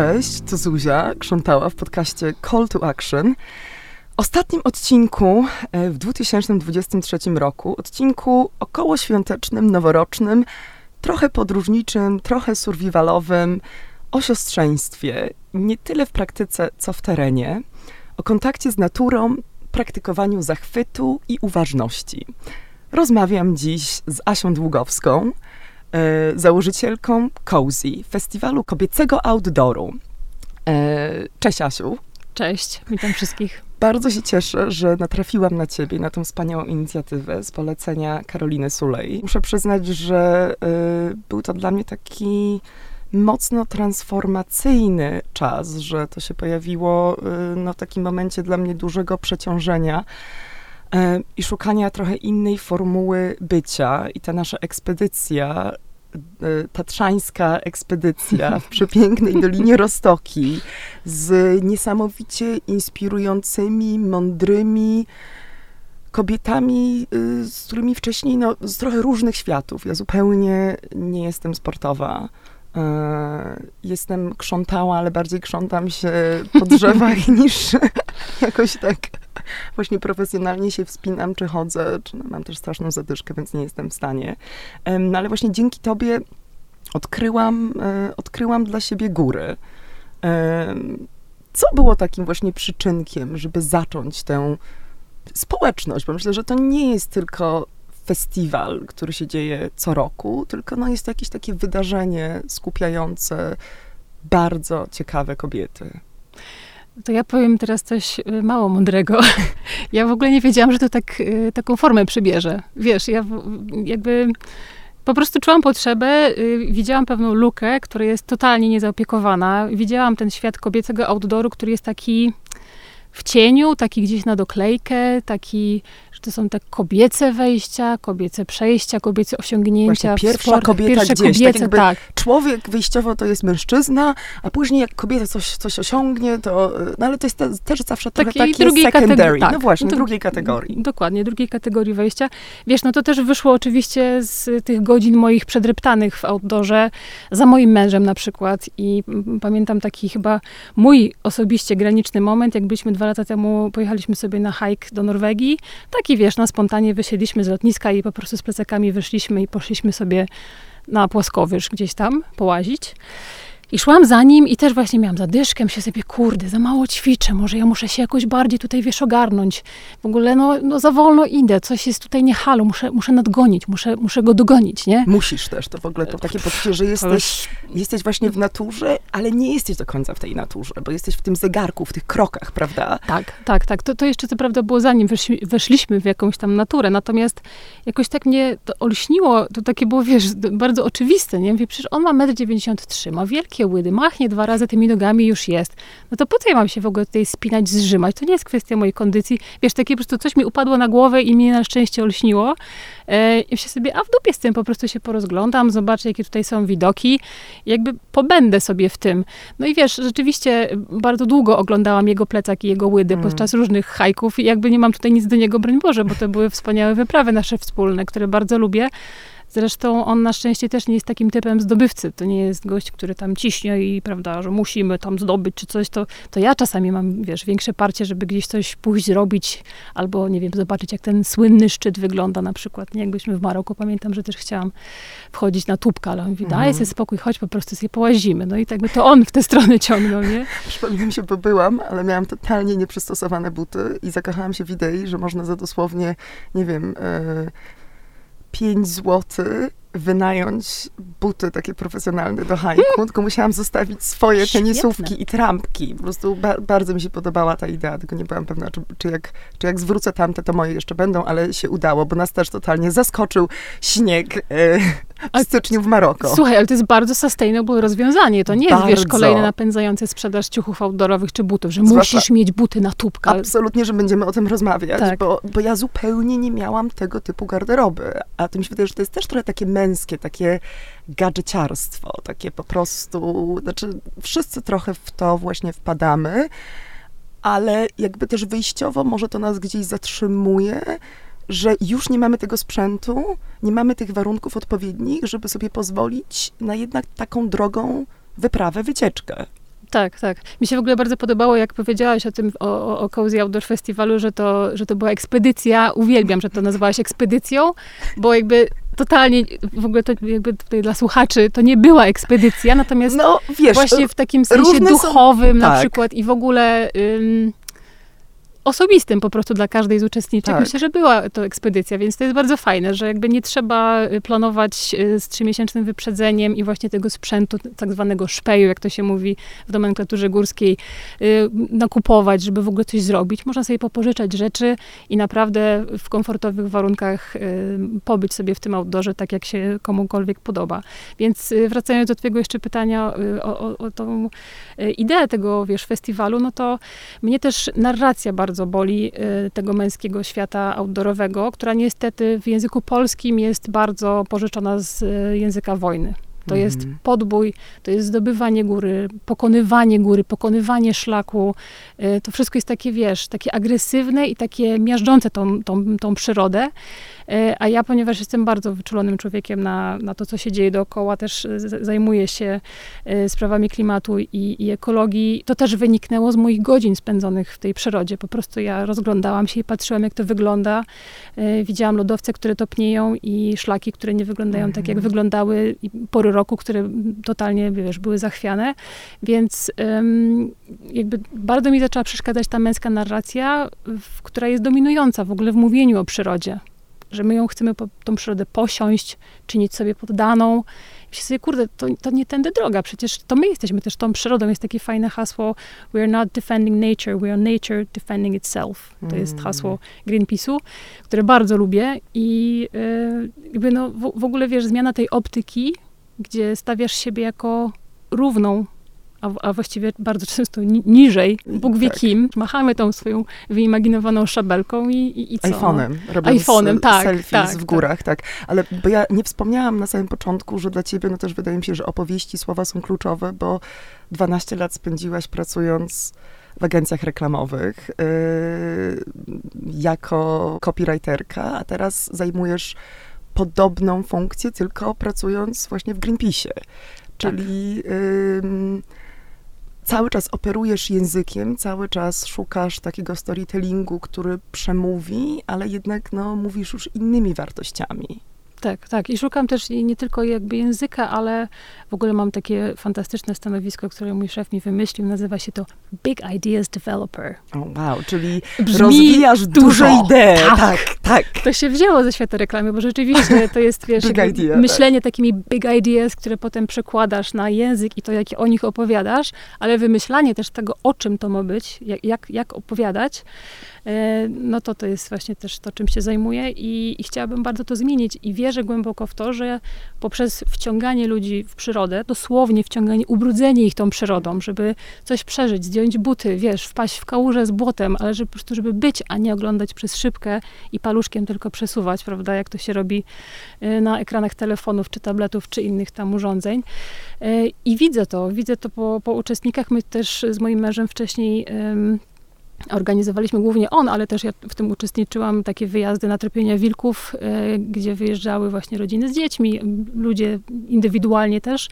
Cześć, to Zuzia krzątała w podcaście Call to Action. Ostatnim odcinku e, w 2023 roku, odcinku około świątecznym, noworocznym, trochę podróżniczym, trochę survivalowym, o siostrzeństwie, nie tyle w praktyce, co w terenie, o kontakcie z naturą, praktykowaniu zachwytu i uważności. Rozmawiam dziś z Asią Długowską, założycielką Cozy, festiwalu kobiecego outdooru. E, cześć Asiu. Cześć, witam wszystkich. Bardzo się cieszę, że natrafiłam na ciebie, na tą wspaniałą inicjatywę z polecenia Karoliny Sulej. Muszę przyznać, że y, był to dla mnie taki mocno transformacyjny czas, że to się pojawiło no, w takim momencie dla mnie dużego przeciążenia i szukania trochę innej formuły bycia. I ta nasza ekspedycja tatrzańska ekspedycja w przepięknej Dolinie Rostoki z niesamowicie inspirującymi, mądrymi kobietami, y, z którymi wcześniej, no, z trochę różnych światów. Ja zupełnie nie jestem sportowa. E, Jestem krzątała, ale bardziej krzątam się po drzewach niż jakoś tak właśnie profesjonalnie się wspinam, czy chodzę, czy no, mam też straszną zadyszkę, więc nie jestem w stanie. No ale właśnie dzięki tobie odkryłam, e, odkryłam dla siebie góry. Co było takim właśnie przyczynkiem, żeby zacząć tę społeczność? Bo myślę, że to nie jest tylko festiwal, który się dzieje co roku, tylko no jest to jakieś takie wydarzenie skupiające bardzo ciekawe kobiety. To ja powiem teraz coś y, mało mądrego. Ja w ogóle nie wiedziałam, że to tak, y, taką formę przybierze. Wiesz, ja jakby po prostu czułam potrzebę, y, widziałam pewną lukę, która jest totalnie niezaopiekowana. Widziałam ten świat kobiecego outdooru, który jest taki w cieniu, taki gdzieś na doklejkę, taki, to są te kobiece wejścia, kobiece przejścia, kobiece osiągnięcia. Właśnie pierwsza sport- kobieta pierwsze gdzieś, tak kobiece, jakby tak. Człowiek wyjściowo to jest mężczyzna, a później jak kobieta coś, coś osiągnie, to... No ale to jest te, też zawsze trochę Takiej takie drugiej secondary. kategorii, tak. No właśnie, No to- drugiej kategorii. Dokładnie, drugiej kategorii wejścia. Wiesz, no to też wyszło oczywiście z tych godzin moich przedreptanych w outdoorze, za moim mężem na przykład. I pamiętam taki chyba mój osobiście graniczny moment, jak byliśmy dwa lata temu, pojechaliśmy sobie na hike do Norwegii. Taki, wiesz, na spontanie wysiedliśmy z lotniska i po prostu z plecakami wyszliśmy i poszliśmy sobie na płaskowyż gdzieś tam połazić. I szłam za nim i też właśnie miałam zadyszkę, myślę sobie, kurde, za mało ćwiczę, może ja muszę się jakoś bardziej tutaj, wiesz, ogarnąć. W ogóle, no, no za wolno idę, coś jest tutaj nie halo, muszę, muszę nadgonić, muszę, muszę go dogonić, nie? Musisz też, to w ogóle to takie poczucie, że jesteś, jesteś właśnie w naturze, ale nie jesteś do końca w tej naturze, bo jesteś w tym zegarku, w tych krokach, prawda? Tak, tak, tak. To, to jeszcze co prawda było zanim weszli, weszliśmy w jakąś tam naturę, natomiast jakoś tak mnie to olśniło, to takie było, wiesz, bardzo oczywiste, nie? Mówię, przecież on ma 1,93 m, ma wielkie łydy, machnie dwa razy tymi nogami już jest. No to po co ja mam się w ogóle tutaj spinać, zrzymać? To nie jest kwestia mojej kondycji. Wiesz, takie po prostu coś mi upadło na głowę i mnie na szczęście olśniło. E, I się sobie, a w dupie z tym po prostu się porozglądam, zobaczę, jakie tutaj są widoki. Jakby pobędę sobie w tym. No i wiesz, rzeczywiście bardzo długo oglądałam jego plecak i jego łydy Mm. podczas różnych hajków i jakby nie mam tutaj nic do niego, broń Boże, bo to były wspaniałe wyprawy nasze wspólne, które bardzo lubię. Zresztą on na szczęście też nie jest takim typem zdobywcy. To nie jest gość, który tam ciśnie i, prawda, że musimy tam zdobyć czy coś. To, to ja czasami mam, wiesz, większe parcie, żeby gdzieś coś pójść zrobić albo, nie wiem, zobaczyć, jak ten słynny szczyt wygląda na przykład. Nie, jak byliśmy w Maroku, pamiętam, że też chciałam wchodzić na tubkę, ale on mówi, Mhm. daj sobie spokój, chodź, po prostu sobie połazimy. No i tak by to on w tę stronę ciągnął, nie? Przypominam się, bo byłam, ale miałam totalnie nieprzystosowane buty i zakochałam się w idei, że można za dosłownie, nie wiem, e, 5 zł wynająć buty takie profesjonalne do hajku, tylko musiałam zostawić swoje Świetne. tenisówki i trampki. Po prostu ba- bardzo mi się podobała ta idea, tylko nie byłam pewna, czy, czy, jak, czy jak zwrócę tamte, to moje jeszcze będą, ale się udało, bo nas też totalnie zaskoczył śnieg e, A- w styczniu w Maroko. Słuchaj, ale to jest bardzo sustainable rozwiązanie. To nie jest, wiesz, Bardzo. kolejne napędzające sprzedaż ciuchów outdoorowych czy butów, że Zwłaszcza- musisz mieć buty na tubkę. Absolutnie, że będziemy o tym rozmawiać, Tak. bo, bo ja zupełnie nie miałam tego typu garderoby. A to mi się wydaje, że to jest też trochę takie męskie, takie gadżeciarstwo, takie po prostu, znaczy wszyscy trochę w to właśnie wpadamy, ale jakby też wyjściowo może to nas gdzieś zatrzymuje, że już nie mamy tego sprzętu, nie mamy tych warunków odpowiednich, żeby sobie pozwolić na jednak taką drogą wyprawę, wycieczkę. Tak, tak. Mi się w ogóle bardzo podobało, jak powiedziałaś o tym, o, o, Cozy Outdoor Festiwalu, że to, że to była ekspedycja. Uwielbiam, że to nazywałaś ekspedycją, bo jakby totalnie, w ogóle to jakby tutaj dla słuchaczy, to nie była ekspedycja, natomiast no, wiesz, właśnie w takim sensie duchowym są, na tak. przykład i w ogóle... Ym, osobistym po prostu dla każdej z uczestniczek. Tak. Myślę, że była to ekspedycja, więc to jest bardzo fajne, że jakby nie trzeba y, planować y, z trzymiesięcznym wyprzedzeniem i właśnie tego sprzętu, tak zwanego szpeju, jak to się mówi w nomenklaturze górskiej, y, nakupować, żeby w ogóle coś zrobić. Można sobie popożyczać rzeczy i naprawdę w komfortowych warunkach pobyć sobie w tym outdoorze, tak jak się komukolwiek podoba. Więc wracając do twojego jeszcze pytania o, o, o tą ideę tego, wiesz, festiwalu, no to mnie też narracja bardzo bardzo boli y, tego męskiego świata outdoorowego, która niestety w języku polskim jest bardzo pożyczona z y, języka wojny. To mhm. jest podbój, to jest zdobywanie góry, pokonywanie góry, pokonywanie szlaku. Y, to wszystko jest takie, wiesz, takie agresywne i takie miażdżące tą, tą, tą przyrodę. E, a ja, ponieważ jestem bardzo wyczulonym człowiekiem na, na to, co się dzieje dookoła, też zajmuję się e, sprawami klimatu i, i ekologii, to też wyniknęło z moich godzin spędzonych w tej przyrodzie. Po prostu ja rozglądałam się i patrzyłam, jak to wygląda. E, widziałam lodowce, które topnieją i szlaki, które nie wyglądają mhm. tak, jak mhm. wyglądały i pory roku, które totalnie, wiesz, były zachwiane. Więc um, jakby bardzo mi zaczęła przeszkadzać ta męska narracja, w, która jest dominująca w ogóle w mówieniu o przyrodzie że my ją chcemy, po, tą przyrodę posiąść, czynić sobie poddaną. Myślę sobie, kurde, to, to nie tędy droga, przecież to my jesteśmy też tą przyrodą. Jest takie fajne hasło, we are not defending nature, we are nature defending itself. To jest mm. hasło Greenpeace'u, które bardzo lubię i yy, jakby no, w, w ogóle, wiesz, zmiana tej optyki, gdzie stawiasz siebie jako równą a, a właściwie bardzo często ni niżej, Bóg wie tak. kim, machamy tą swoją wyimaginowaną szabelką i, i, i co? iPhone'em. iPhone'em, tak. Selfies tak, w tak. górach, tak. tak. Ale bo ja nie wspomniałam na samym początku, że dla ciebie, no też wydaje mi się, że opowieści, słowa są kluczowe, bo 12 lat spędziłaś pracując w agencjach reklamowych yy, jako copywriterka, a teraz zajmujesz podobną funkcję, tylko pracując właśnie w Greenpeace'ie. Czyli tak cały czas operujesz językiem, cały czas szukasz takiego storytellingu, który przemówi, ale jednak no, mówisz już innymi wartościami. Tak, tak. I szukam też nie tylko jakby języka, ale w ogóle mam takie fantastyczne stanowisko, które mój szef mi wymyślił. Nazywa się to Big Ideas Developer. Oh, wow, czyli Brzmi rozwijasz dużo. idee. Tak, tak, tak. To się wzięło ze świata reklamy, bo rzeczywiście to jest, wiesz, idea, myślenie tak. takimi big ideas, które potem przekładasz na język i to, jakie o nich opowiadasz, ale wymyślanie też tego, o czym to ma być, jak, jak, jak opowiadać, E, no to to jest właśnie też to, czym się zajmuję i, i chciałabym bardzo to zmienić i wierzę głęboko w to, że poprzez wciąganie ludzi w przyrodę, dosłownie wciąganie, ubrudzenie ich tą przyrodą, żeby coś przeżyć, zdjąć buty, wiesz, wpaść w kałużę z błotem, ale żeby po prostu, żeby być, a nie oglądać przez szybkę i paluszkiem tylko przesuwać, prawda, jak to się robi e, na ekranach telefonów, czy tabletów, czy innych tam urządzeń. E, I widzę to, widzę to po, po uczestnikach. My też z moim mężem wcześniej Organizowaliśmy głównie on, ale też ja w tym uczestniczyłam, takie wyjazdy na tropienia wilków, e, gdzie wyjeżdżały właśnie rodziny z dziećmi, ludzie indywidualnie też.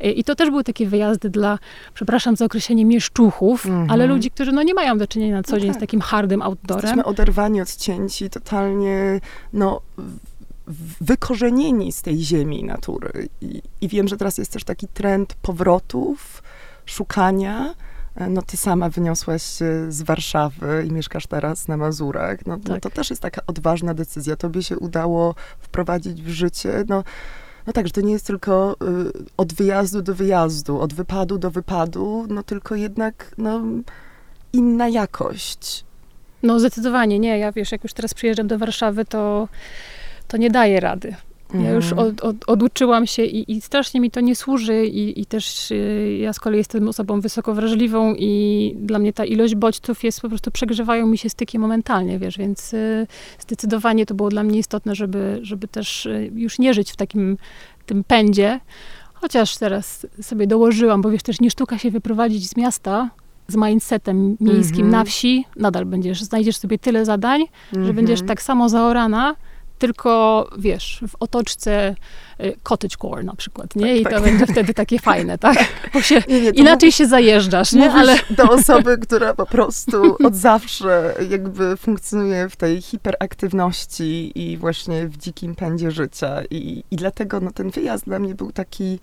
E, I to też były takie wyjazdy dla, przepraszam za określenie, mieszczuchów, mhm. ale ludzi, którzy no, nie mają do czynienia na co dzień no tak. z takim hardym outdoorem. Jesteśmy oderwani, odcięci, totalnie, no wykorzenieni z tej ziemi natury. I, I wiem, że teraz jest też taki trend powrotów, szukania, no ty sama wyniosłaś się z Warszawy i mieszkasz teraz na Mazurach, no, tak. no to też jest taka odważna decyzja. Tobie się udało wprowadzić w życie, no, no tak, że to nie jest tylko y, od wyjazdu do wyjazdu, od wypadu do wypadu, no tylko jednak no, inna jakość. No zdecydowanie, nie. Ja wiesz, jak już teraz przyjeżdżam do Warszawy, to, to nie daję rady. Ja już mhm. od, od, oduczyłam się i, i, strasznie mi to nie służy i, i też y, ja z kolei jestem osobą wysoko wrażliwą i dla mnie ta ilość bodźców jest po prostu, przegrzewają mi się styki momentalnie, wiesz, więc y, zdecydowanie to było dla mnie istotne, żeby, żeby też y, już nie żyć w takim tym pędzie, chociaż teraz sobie dołożyłam, bo wiesz, też nie sztuka się wyprowadzić z miasta, z mindsetem miejskim mm -hmm. na wsi, nadal będziesz, znajdziesz sobie tyle zadań, mm -hmm. że będziesz mhm. tak samo zaorana, tylko wiesz, w otoczce y, cottagecore na przykład, nie? Tak, I tak. to będzie wtedy takie fajne, tak? Bo się Nie, nie, inaczej się zajeżdżasz, nie? Mówisz Ale do osoby, która po prostu od zawsze jakby funkcjonuje w tej hiperaktywności i właśnie w dzikim pędzie życia. I, i dlatego no, ten wyjazd dla mnie był taki,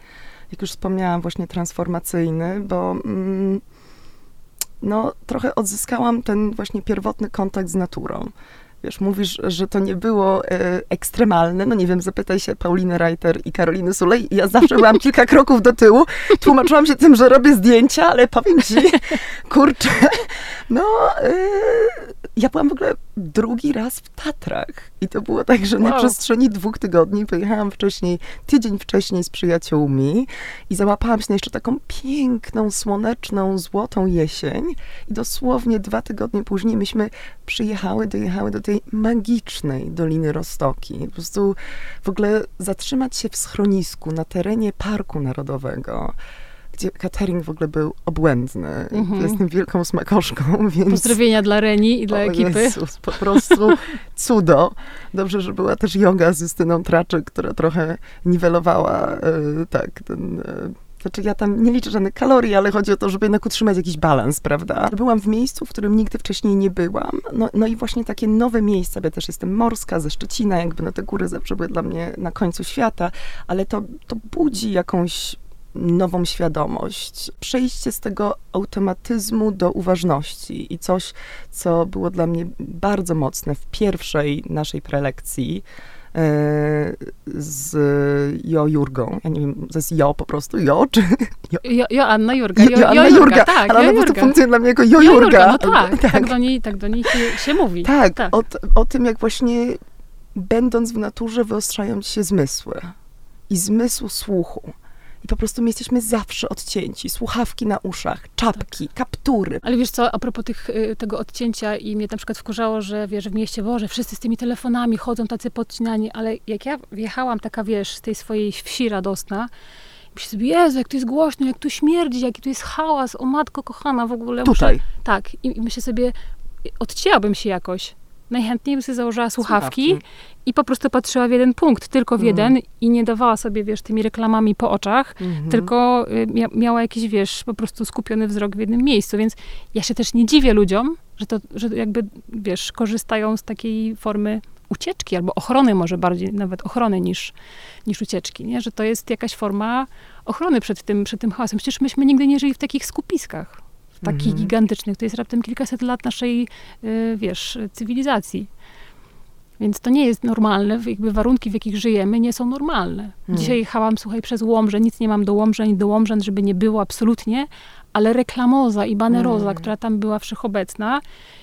jak już wspomniałam, właśnie transformacyjny, bo mm, no, trochę odzyskałam ten właśnie pierwotny kontakt z naturą. Wiesz, mówisz, że to nie było e, ekstremalne. No nie wiem, zapytaj się Pauliny Reiter i Karoliny Sulej. Ja zawsze byłam kilka kroków do tyłu. Tłumaczyłam się tym, że robię zdjęcia, ale powiem ci, kurczę, no e, ja byłam w ogóle drugi raz w Tatrach. I to było tak, że na Wow. przestrzeni dwóch tygodni pojechałam wcześniej, tydzień wcześniej z przyjaciółmi i załapałam się na jeszcze taką piękną, słoneczną, złotą jesień. I dosłownie dwa tygodnie później myśmy przyjechały, dojechały do tej magicznej Doliny Rostoki. Po prostu w ogóle zatrzymać się w schronisku na terenie Parku Narodowego, gdzie catering w ogóle był obłędny. Mhm. Jestem wielką smakoszką, więc... pozdrowienia dla Reni i dla O ekipy. Jezus, po prostu cudo. Dobrze, że była też yoga z Justyną Traczyk, która trochę niwelowała e, tak, ten... E, znaczy ja tam nie liczę żadnych kalorii, ale chodzi o to, żeby jednak utrzymać jakiś balans, prawda? Byłam w miejscu, w którym nigdy wcześniej nie byłam. No, no i właśnie takie nowe miejsca, bo ja też jestem morska, ze Szczecina, jakby no te góry zawsze były dla mnie na końcu świata, ale to, to budzi jakąś nową świadomość. Przejście z tego automatyzmu do uważności i coś, co było dla mnie bardzo mocne w pierwszej naszej prelekcji e, z Jo Jurgą. Ja nie wiem, to jest Jo po prostu, Jo, czy Jo, Joanna Jurga. Jo, jo, Jurga, tak, ale Jo ona po prostu Jurga. funkcjonuje dla mnie jako Jo Jo Jurga. No tak, tak, tak. do niej, tak do niej się, się mówi. Tak, tak. O, o tym, jak właśnie będąc w naturze, wyostrzają ci się zmysły. I zmysł słuchu. I po prostu my jesteśmy zawsze odcięci. Słuchawki na uszach, czapki, kaptury. Ale wiesz co, a propos tych, y, tego odcięcia i mnie na przykład wkurzało, że wiesz, w mieście, Boże, wszyscy z tymi telefonami chodzą tacy podcinani, ale jak ja wjechałam taka, wiesz, z tej swojej wsi radosna, myślę sobie, Jezu, jak tu jest głośno, jak tu śmierdzi, jaki tu jest hałas, o matko kochana w ogóle. Tutaj. Tak, i, i myślę sobie, odcięłabym się jakoś. Najchętniej bym sobie założyła słuchawki, Słuchawki. i po prostu patrzyła w jeden punkt, tylko w Mm. jeden i nie dawała sobie, wiesz, tymi reklamami po oczach, Mhm. tylko y, mia miała jakiś, wiesz, po prostu skupiony wzrok w jednym miejscu, więc ja się też nie dziwię ludziom, że to, że jakby, wiesz, korzystają z takiej formy ucieczki, albo ochrony może bardziej, nawet ochrony niż, niż ucieczki, nie? Że to jest jakaś forma ochrony przed tym, przed tym hałasem. Przecież myśmy nigdy nie żyli w takich skupiskach, takich Mhm. gigantycznych. To jest raptem kilkaset lat naszej, y, wiesz, cywilizacji. Więc to nie jest normalne, jakby warunki, w jakich żyjemy, nie są normalne. Hmm. Dzisiaj jechałam, słuchaj, przez Łomżę, nic nie mam do Łomży ani do Łomżan, żeby nie było absolutnie, ale reklamoza i baneroza, Hmm. która tam była wszechobecna,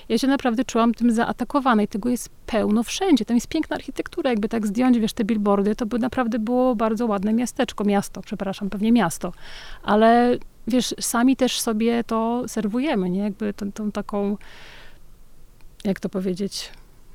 ja się naprawdę czułam tym zaatakowana i tego jest pełno wszędzie. Tam jest piękna architektura, jakby tak zdjąć, wiesz, te billboardy, to by naprawdę było bardzo ładne miasteczko, miasto, przepraszam, pewnie miasto. Ale wiesz, sami też sobie to serwujemy, nie? Jakby tą, tą taką, jak to powiedzieć,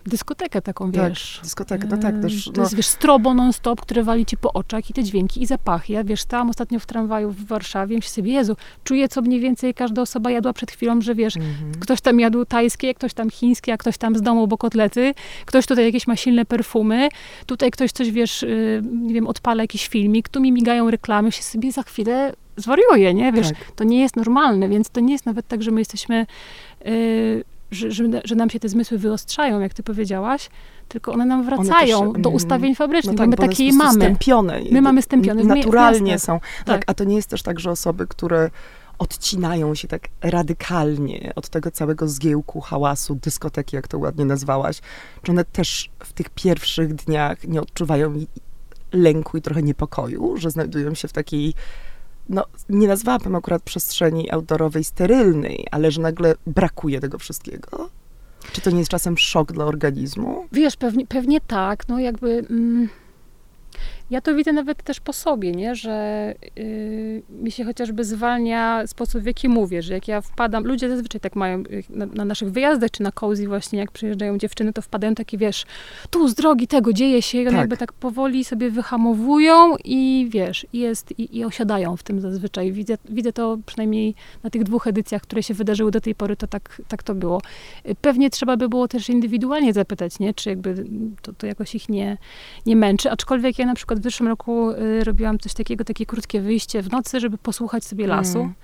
dyskotekę taką, Tak, wiesz. dyskotekę, no tak, też, To no, jest, wiesz, strobo non-stop, które wali ci po oczach i te dźwięki i zapachy. Ja, wiesz, stałam ostatnio w tramwaju w Warszawie myślę sobie, Jezu, czuję, co mniej więcej każda osoba jadła przed chwilą, że wiesz, mhm. ktoś tam jadł tajskie, ktoś tam chińskie, a ktoś tam z domu, bo kotlety, ktoś tutaj jakieś ma silne perfumy, tutaj ktoś coś, wiesz, y, nie wiem, odpala jakiś filmik, tu mi migają reklamy, się sobie za chwilę zwariuję, nie? Wiesz, Tak. to nie jest normalne, więc to nie jest nawet tak, że my jesteśmy, y, że, że, że nam się te zmysły wyostrzają, jak ty powiedziałaś, tylko one nam wracają też, do mm, ustawień fabrycznych, bo my bo one takie mamy. Stępione. My mamy stępione Naturalnie są. Tak. Tak. a to nie jest też tak, że osoby, które odcinają się tak radykalnie od tego całego zgiełku, hałasu, dyskoteki, jak to ładnie nazwałaś, czy one też w tych pierwszych dniach nie odczuwają lęku i trochę niepokoju, że znajdują się w takiej, no nie nazwałabym akurat przestrzeni outdoorowej sterylnej, ale że nagle brakuje tego wszystkiego? Czy to nie jest czasem szok dla organizmu? Wiesz, pewnie, pewnie tak, no jakby... Mm, Ja to widzę nawet też po sobie, nie? że yy, mi się chociażby zwalnia sposób, w jaki mówię, że jak ja wpadam, ludzie zazwyczaj tak mają y, na, na naszych wyjazdach, czy na cozy właśnie, jak przyjeżdżają dziewczyny, to wpadają takie, wiesz, tu z drogi tego dzieje się, i one Tak. jakby tak powoli sobie wyhamowują i wiesz, i jest, i, i osiadają w tym zazwyczaj. Widzę, widzę to przynajmniej na tych dwóch edycjach, które się wydarzyły do tej pory, to tak, tak to było. Y, Pewnie trzeba by było też indywidualnie zapytać, nie? czy jakby to, to jakoś ich nie, nie męczy, aczkolwiek ja na przykład w zeszłym roku y, robiłam coś takiego, takie krótkie wyjście w nocy, żeby posłuchać sobie lasu. Mm.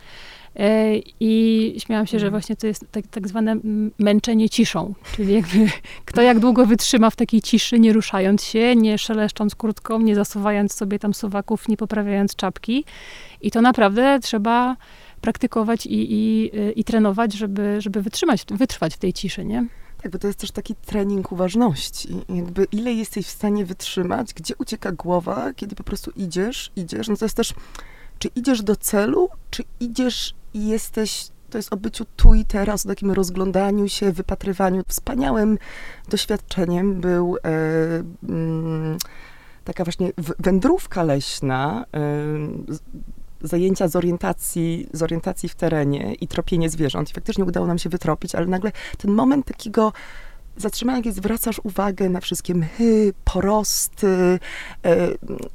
E, I śmiałam się, że Mm. właśnie to jest tak, tak zwane męczenie ciszą, czyli jakby kto jak długo wytrzyma w takiej ciszy, nie ruszając się, nie szeleszcząc kurtką, nie zasuwając sobie tam suwaków, nie poprawiając czapki. I to naprawdę trzeba praktykować i, i, y, i trenować, żeby, żeby wytrzymać, wytrwać w tej ciszy, nie? Bo to jest też taki trening uważności. Jakby ile jesteś w stanie wytrzymać, gdzie ucieka głowa, kiedy po prostu idziesz, idziesz. No to jest też, czy idziesz do celu, czy idziesz i jesteś, to jest o byciu tu i teraz, o takim rozglądaniu się, wypatrywaniu. Wspaniałym doświadczeniem był e, mm, taka właśnie wędrówka leśna, e, zajęcia z orientacji, z orientacji w terenie i tropienie zwierząt. I faktycznie udało nam się wytropić, ale nagle ten moment takiego zatrzymania, kiedy zwracasz uwagę na wszystkie mchy, porosty, e,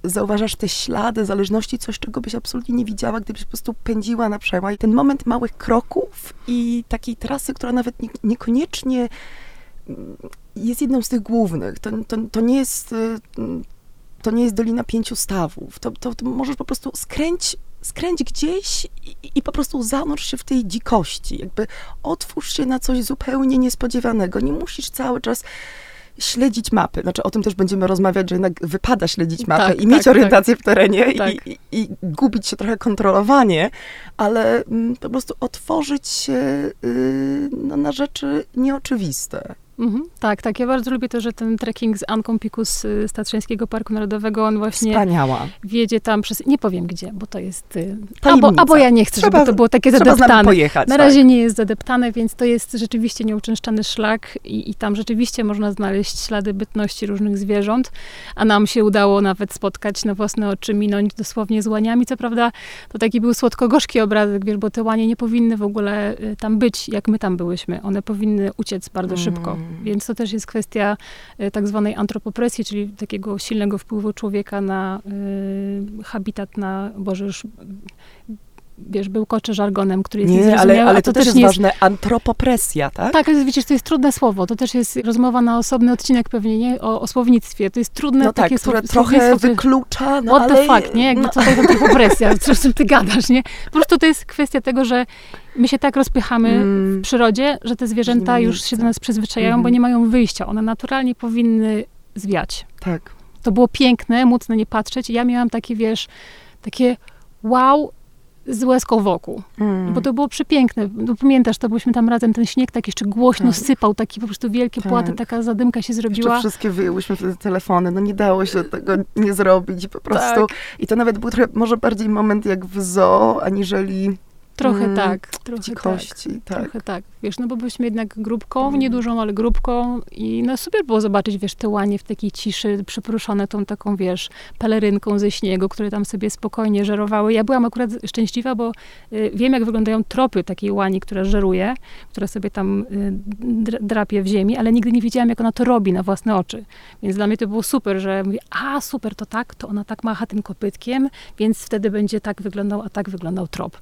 zauważasz te ślady zależności, coś, czego byś absolutnie nie widziała, gdybyś po prostu pędziła na przełaj. Ten moment małych kroków i takiej trasy, która nawet nie, niekoniecznie mm, jest jedną z tych głównych. To, to, to nie jest... y, To nie jest Dolina Pięciu Stawów. To, to, to możesz po prostu skręć, skręć gdzieś i, i po prostu zanurz się w tej dzikości. Jakby otwórz się na coś zupełnie niespodziewanego. Nie musisz cały czas śledzić mapy. Znaczy o tym też będziemy rozmawiać, że jednak wypada śledzić mapę Tak, i mieć tak, orientację w terenie Tak. i, i, i gubić się trochę kontrolowanie, ale mm, po prostu otworzyć się y, no, na rzeczy nieoczywiste. Mhm, tak, tak. Ja bardzo lubię to, że ten trekking z Anką Pikus y, z Tatrzańskiego Parku Narodowego, on właśnie Wspaniała. wiedzie tam przez... Nie powiem gdzie, bo to jest... y, Albo, albo ja nie chcę, Trzeba- żeby to było takie zadeptane. pojechać. Na tak. razie nie jest zadeptane, więc to jest rzeczywiście nieuczęszczany szlak i, i tam rzeczywiście można znaleźć ślady bytności różnych zwierząt, a nam się udało nawet spotkać na własne oczy, minąć dosłownie z łaniami. Co prawda to taki był słodko-gorzki obrazek, wiesz, bo te łanie nie powinny w ogóle y, tam być, jak my tam byłyśmy. One powinny uciec bardzo szybko. Więc to też jest kwestia y, tak zwanej antropopresji, czyli takiego silnego wpływu człowieka na y, habitat, na, Boże już wiesz, bełkocze żargonem, który jest Nie, ale, ale a to, też jest ważne. Antropopresja, tak? tak, ale widzisz, to jest trudne słowo. To też jest rozmowa na osobny odcinek pewnie, nie? O, o słownictwie. To jest trudne No tak, takie które słow- trochę wyklucza, no What ale... the fuck, nie? Jakby no, to jest antropopresja? Z czym ty gadasz, nie? Po prostu to jest kwestia tego, że my się tak rozpychamy Mm. w przyrodzie, że te zwierzęta już się do nas przyzwyczajają, bo Mhm. nie mają wyjścia. One naturalnie powinny zwiać. Tak. To było piękne, móc na nie patrzeć. I ja miałam takie, wiesz, takie wow z łezką wokół. Mm. Bo to było przepiękne. No, pamiętasz, to byliśmy tam razem, ten śnieg tak jeszcze głośno Tak. sypał, taki po prostu wielkie Tak. płaty, taka zadymka się Jeszcze zrobiła. wszystkie wyjęłyśmy wtedy telefony, no nie dało się tego nie zrobić po prostu. Tak. I to nawet był trochę, może bardziej moment jak w zoo, aniżeli Trochę Mm, tak, trochę tak. Tak. Trochę tak, wiesz, no bo byliśmy jednak grupką, niedużą, ale grupką i no super było zobaczyć, wiesz, te łanie w takiej ciszy, przypruszone tą taką, wiesz, pelerynką ze śniegu, które tam sobie spokojnie żerowały. Ja byłam akurat szczęśliwa, bo y, wiem, jak wyglądają tropy takiej łani, która żeruje, która sobie tam y, dr- drapie w ziemi, ale nigdy nie wiedziałam, jak ona to robi na własne oczy. Więc dla mnie to było super, że mówię, a super, to tak, to ona tak macha tym kopytkiem, więc wtedy będzie tak wyglądał, a tak wyglądał trop.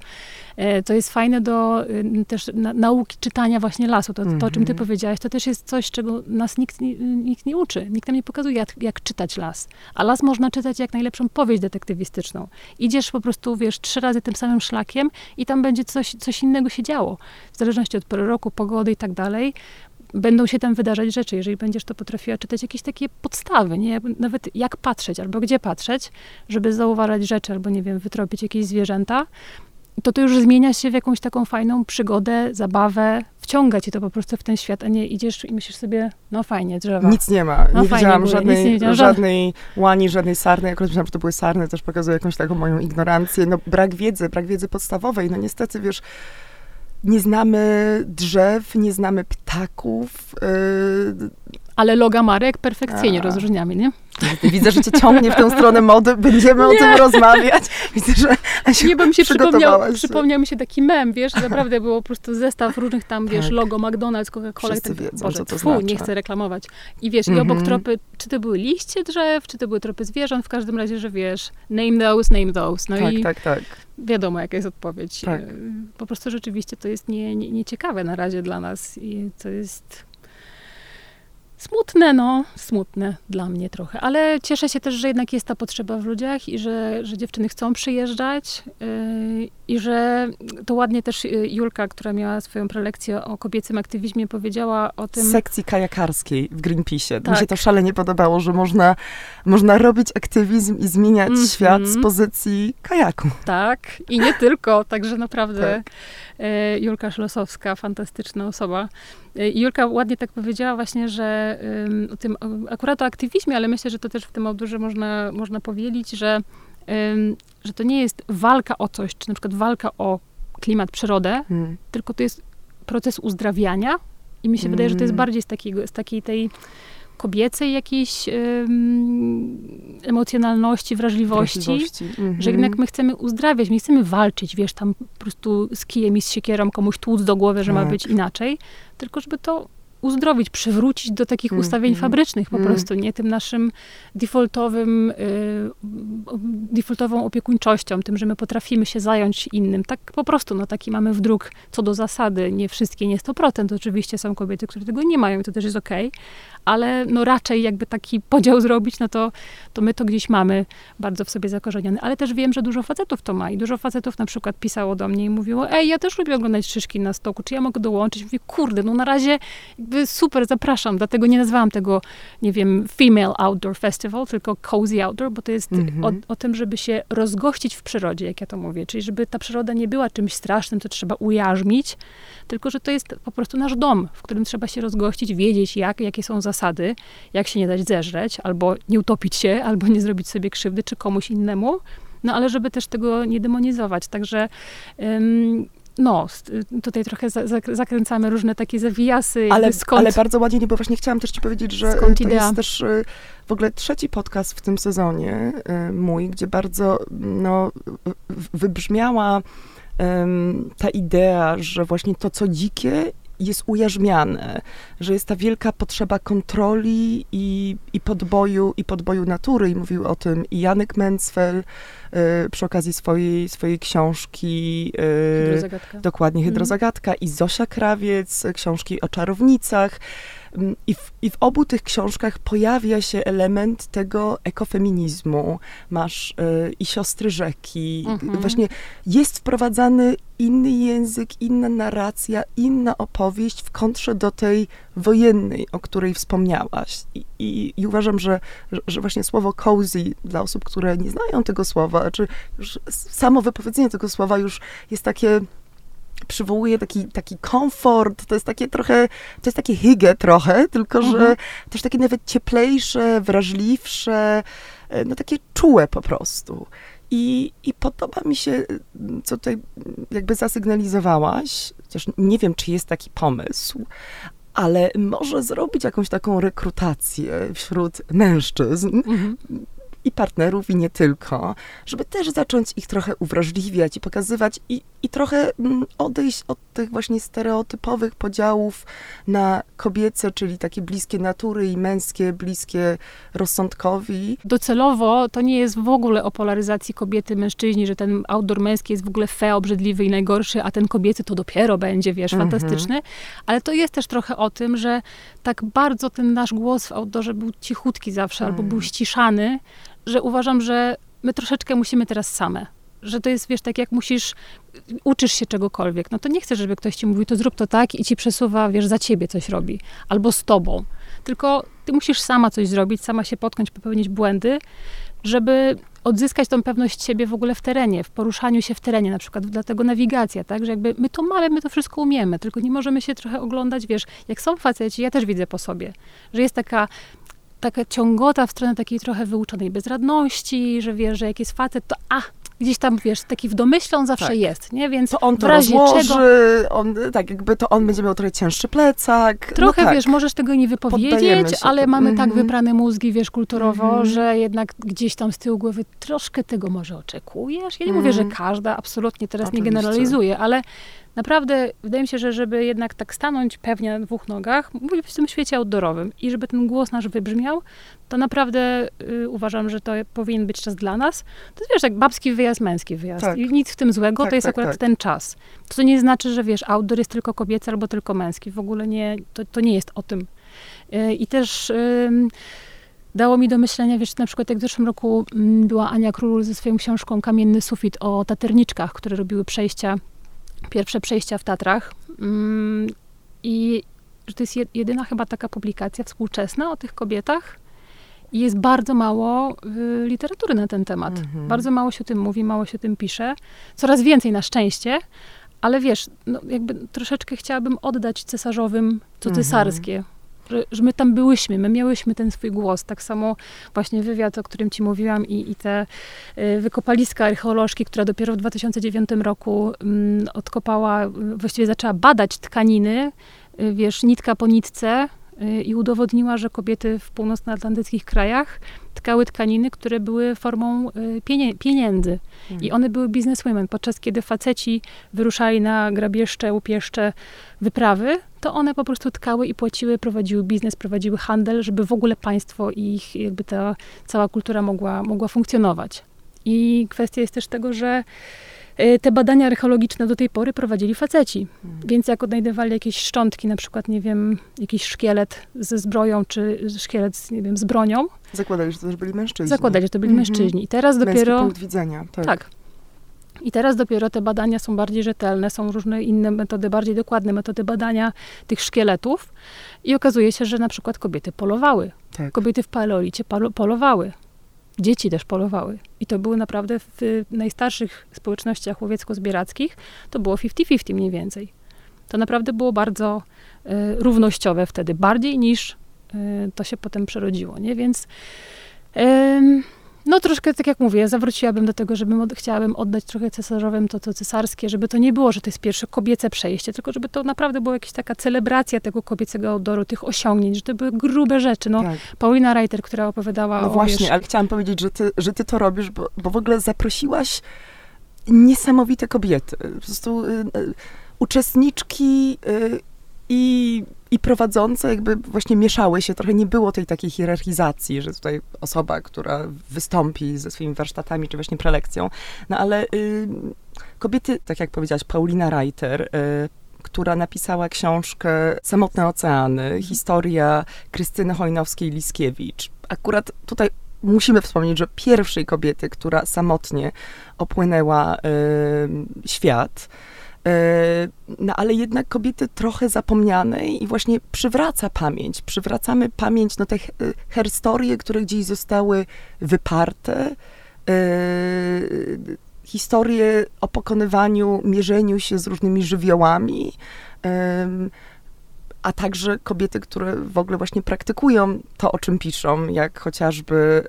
E, To jest fajne do y, też na, nauki czytania właśnie lasu. To, to, o czym ty Mhm. powiedziałaś, to też jest coś, czego nas nikt, nikt nie uczy. Nikt nam nie pokazuje, jak, jak czytać las. A las można czytać jak najlepszą powieść detektywistyczną. Idziesz po prostu, wiesz, trzy razy tym samym szlakiem i tam będzie coś, coś innego się działo. W zależności od pory roku, pogody i tak dalej. Będą się tam wydarzać rzeczy, jeżeli będziesz to potrafiła czytać, jakieś takie podstawy, nie? Nawet jak patrzeć, albo gdzie patrzeć, żeby zauważać rzeczy, albo nie wiem, wytropić jakieś zwierzęta, to to już zmienia się w jakąś taką fajną przygodę, zabawę, wciąga cię to po prostu w ten świat, a nie idziesz i myślisz sobie, no fajnie, drzewa. Nic nie ma. No nie widziałam żadnej, nie widziałam. żadnej łani, żadnej sarny. Akurat myślałam, że to były sarny, też pokazuje jakąś taką moją ignorancję. No brak wiedzy, brak wiedzy podstawowej. No niestety, wiesz, nie znamy drzew, nie znamy ptaków, yy, Ale loga marek perfekcyjnie A. rozróżniamy, nie? Widzę, że cię ciągnie w tę stronę mody, będziemy o Nie. tym rozmawiać. Widzę, że Asiu, Nie, bo mi się przypomniał, przypomniał mi się taki mem, wiesz, naprawdę było po prostu zestaw różnych tam, wiesz, Tak. logo McDonald's, Coca-Cola. i tak, wiedzą, Boże, co to tfu, nie znaczy. chcę reklamować. I wiesz, i Mhm. obok tropy, czy to były liście drzew, czy to były tropy zwierząt, w każdym razie, że wiesz, name those, name those. No tak, i tak, tak. wiadomo, jaka jest odpowiedź. Tak. E, Po prostu rzeczywiście to jest nie, nie, nieciekawe na razie dla nas i to jest smutne, no, smutne dla mnie trochę, ale cieszę się też, że jednak jest ta potrzeba w ludziach i że, że dziewczyny chcą przyjeżdżać yy, i że to ładnie też yy, Julka, która miała swoją prelekcję o kobiecym aktywizmie, powiedziała o tym, sekcji kajakarskiej w Greenpeace'ie. Mi Tak. się to szalenie podobało, że można, można robić aktywizm i zmieniać Mhm. świat z pozycji kajaku. Tak, i nie tylko, także naprawdę Tak. e, Julka Szlosowska, fantastyczna osoba. I Julka ładnie tak powiedziała właśnie, że o tym, akurat o aktywizmie, ale myślę, że to też w tym autorze można, można powielić, że, że to nie jest walka o coś, czy na przykład walka o klimat, przyrodę, Hmm. tylko to jest proces uzdrawiania i mi się wydaje, że to jest Mm. bardziej z, takiego, z takiej tej kobiecej jakiejś ym, emocjonalności, wrażliwości Wrażliwości. Mhm. że jednak my chcemy uzdrawiać, my nie chcemy walczyć, wiesz, tam po prostu z kijem i z siekierą komuś tłuc do głowy, że ma Tak. być inaczej, tylko żeby to uzdrowić, przywrócić do takich Mm, ustawień mm, fabrycznych po mm. prostu, nie tym naszym defaultowym, y, defaultową opiekuńczością, tym, że my potrafimy się zająć innym. Tak po prostu, no taki mamy wdruk co do zasady, nie wszystkie, nie 100%, oczywiście są kobiety, które tego nie mają i to też jest okej, ale no raczej jakby taki podział zrobić, no to, to my to gdzieś mamy bardzo w sobie zakorzenione. Ale też wiem, że dużo facetów to ma i dużo facetów na przykład pisało do mnie i mówiło, ej, ja też lubię oglądać szyszki na stoku, czy ja mogę dołączyć? Mówię, kurde, no na razie jakby super, zapraszam, dlatego nie nazwałam tego, nie wiem, Female Outdoor Festival, tylko Cozy Outdoor, bo to jest Mhm. o, o tym, żeby się rozgościć w przyrodzie, jak ja to mówię, czyli żeby ta przyroda nie była czymś strasznym, co trzeba ujarzmić, tylko że to jest po prostu nasz dom, w którym trzeba się rozgościć, wiedzieć jak, jakie są zasady, jak się nie dać zeżreć, albo nie utopić się, albo nie zrobić sobie krzywdy, czy komuś innemu, no ale żeby też tego nie demonizować. Także ym, no, tutaj trochę za, za, zakręcamy różne takie zawijasy, Ale, skąd... ale bardzo ładnie, nie, bo właśnie chciałam też ci powiedzieć, że to idea? jest też y, w ogóle trzeci podcast w tym sezonie y, mój, gdzie bardzo no, wybrzmiała ta idea, że właśnie to, co dzikie, jest ujarzmiane, że jest ta wielka potrzeba kontroli i, i podboju, i podboju natury. I mówił o tym i Janek Mencfel y, przy okazji swojej, swojej książki y, Hydrozagadka. Dokładnie, Mhm. Hydrozagadka i Zosia Krawiec, książki o czarownicach. Mm, I w, I w obu tych książkach pojawia się element tego ekofeminizmu. Masz y, i siostry rzeki. Mhm. Właśnie jest wprowadzany inny język, inna narracja, inna opowieść w kontrze do tej wojennej, o której wspomniałaś. I, i, i uważam, że, że, właśnie słowo cozy dla osób, które nie znają tego słowa, czy samo wypowiedzenie tego słowa już jest takie przywołuje taki, taki komfort, to jest takie trochę, to jest takie hygge trochę, tylko że Mhm. też takie nawet cieplejsze, wrażliwsze, e, no takie czułe po prostu. I, I podoba mi się, co tutaj jakby zasygnalizowałaś, chociaż nie wiem, czy jest taki pomysł, ale może zrobić jakąś taką rekrutację wśród mężczyzn, Mhm. I partnerów, i nie tylko, żeby też zacząć ich trochę uwrażliwiać i pokazywać i, i trochę mm, odejść od tych właśnie stereotypowych podziałów na kobiece, czyli takie bliskie natury i męskie, bliskie rozsądkowi. Docelowo to nie jest w ogóle o polaryzacji kobiety, mężczyźni, że ten outdoor męski jest w ogóle fe, obrzydliwy i najgorszy, a ten kobiecy to dopiero będzie, wiesz, Mhm. fantastyczny. Ale to jest też trochę o tym, że tak bardzo ten nasz głos w outdoorze był cichutki zawsze, albo Mm. był ściszany, że uważam, że my troszeczkę musimy teraz same. Że to jest, wiesz, tak jak musisz, uczysz się czegokolwiek, no to nie chcesz, żeby ktoś ci mówił, to zrób to tak i ci przesuwa, wiesz, za ciebie coś robi. Albo z tobą. Tylko ty musisz sama coś zrobić, sama się potknąć, popełnić błędy, żeby odzyskać tą pewność siebie w ogóle w terenie, w poruszaniu się w terenie, na przykład dlatego nawigacja, tak, że jakby my to mamy, my to wszystko umiemy, tylko nie możemy się trochę oglądać, wiesz, jak są faceci, ja też widzę po sobie, że jest taka taka ciągota w stronę takiej trochę wyuczonej bezradności, że wiesz, że jak jest facet, to a, gdzieś tam, wiesz, taki w domyśle on zawsze Tak. jest, nie? Więc To on w to razie rozłoży, czego... on, tak jakby to on będzie miał trochę cięższy plecak. Trochę, no tak. wiesz, możesz tego nie wypowiedzieć, ale mamy tak Mhm. wyprane mózgi, wiesz, kulturowo, Mhm. że jednak gdzieś tam z tyłu głowy troszkę tego może oczekujesz. Ja nie mówię, że Mhm. każda, absolutnie teraz nie Oczywiście. generalizuję, ale naprawdę wydaje mi się, że żeby jednak tak stanąć pewnie na dwóch nogach, mówię w tym świecie outdoorowym i żeby ten głos nasz wybrzmiał, to naprawdę y, uważam, że to powinien być czas dla nas. To jest, wiesz, tak babski wyjazd, męski wyjazd. Tak. I nic w tym złego, Tak, to jest tak, akurat tak. ten czas. To nie znaczy, że wiesz, outdoor jest tylko kobiecy albo tylko męski. W ogóle nie, to, to nie jest o tym. Y, I też ym, dało mi do myślenia, wiesz, na przykład jak w zeszłym roku mm, była Ania Król ze swoją książką Kamienny sufit o taterniczkach, które robiły przejścia, pierwsze przejścia w Tatrach. Ym, I że to jest jed- jedyna chyba taka publikacja współczesna o tych kobietach. I jest bardzo mało y, literatury na ten temat. Mhm. Bardzo mało się o tym mówi, mało się o tym pisze. Coraz więcej na szczęście, ale wiesz, no jakby troszeczkę chciałabym oddać cesarzowym to Mhm. Że, my tam byłyśmy, my miałyśmy ten swój głos. Tak samo właśnie wywiad, o którym ci mówiłam i, i te y, wykopaliska archeolożki, która dopiero w 2009 roku mm, odkopała, właściwie zaczęła badać tkaniny, y, wiesz, nitka po nitce i udowodniła, że kobiety w północnoatlantyckich krajach tkały tkaniny, które były formą y, pienie, pieniędzy. I one były businesswomen, podczas kiedy faceci wyruszali na grabieżcze, łupieszcze wyprawy, to one po prostu tkały i płaciły, prowadziły biznes, prowadziły handel, żeby w ogóle państwo i ich, jakby ta cała kultura mogła, mogła funkcjonować. I kwestia jest też tego, że te badania archeologiczne do tej pory prowadzili faceci. Więc jak odnajdywali jakieś szczątki, na przykład, nie wiem, jakiś szkielet ze zbroją, czy szkielet, z, nie wiem, z bronią, Zakładali, że to też byli mężczyźni. zakładali, że to byli Mhm. mężczyźni. I teraz Męski dopiero... punkt widzenia, tak. Tak. I teraz dopiero te badania są bardziej rzetelne, są różne inne metody, bardziej dokładne metody badania tych szkieletów. I okazuje się, że na przykład kobiety polowały. tak. Kobiety w paleolicie polowały. Dzieci też polowały. I to były naprawdę w y, najstarszych społecznościach łowiecko-zbierackich, to było 50-50 mniej więcej. To naprawdę było bardzo y, równościowe wtedy, bardziej niż y, to się potem przerodziło, nie? Więc ym, no troszkę, tak jak mówię, zawróciłabym do tego, żebym od, chciałabym oddać trochę cesarzowym to, to cesarskie, żeby to nie było, że to jest pierwsze kobiece przejście, tylko żeby to naprawdę była jakaś taka celebracja tego kobiecego oddoru, tych osiągnięć, że to były grube rzeczy. No, tak. Paulina Reiter, która opowiadała No o, właśnie, wiesz, ale chciałam powiedzieć, że ty, że ty to robisz, bo, bo w ogóle zaprosiłaś niesamowite kobiety. Po prostu y, y, uczestniczki y, i, i prowadzące jakby właśnie mieszały się. Trochę nie było tej takiej hierarchizacji, że tutaj osoba, która wystąpi ze swoimi warsztatami, czy właśnie prelekcją. No ale y, kobiety, tak jak powiedziałaś, Paulina Reiter, y, która napisała książkę Samotne Oceany, historia Krystyny Hojnowskiej-Liskiewicz. Akurat tutaj musimy wspomnieć, że pierwszej kobiety, która samotnie opłynęła y, świat, no ale jednak kobiety trochę zapomnianej i właśnie przywraca pamięć. Przywracamy pamięć, no te herstorie, które gdzieś zostały wyparte, y, historie o pokonywaniu, mierzeniu się z różnymi żywiołami, em, a także kobiety, które w ogóle właśnie praktykują to, o czym piszą, jak chociażby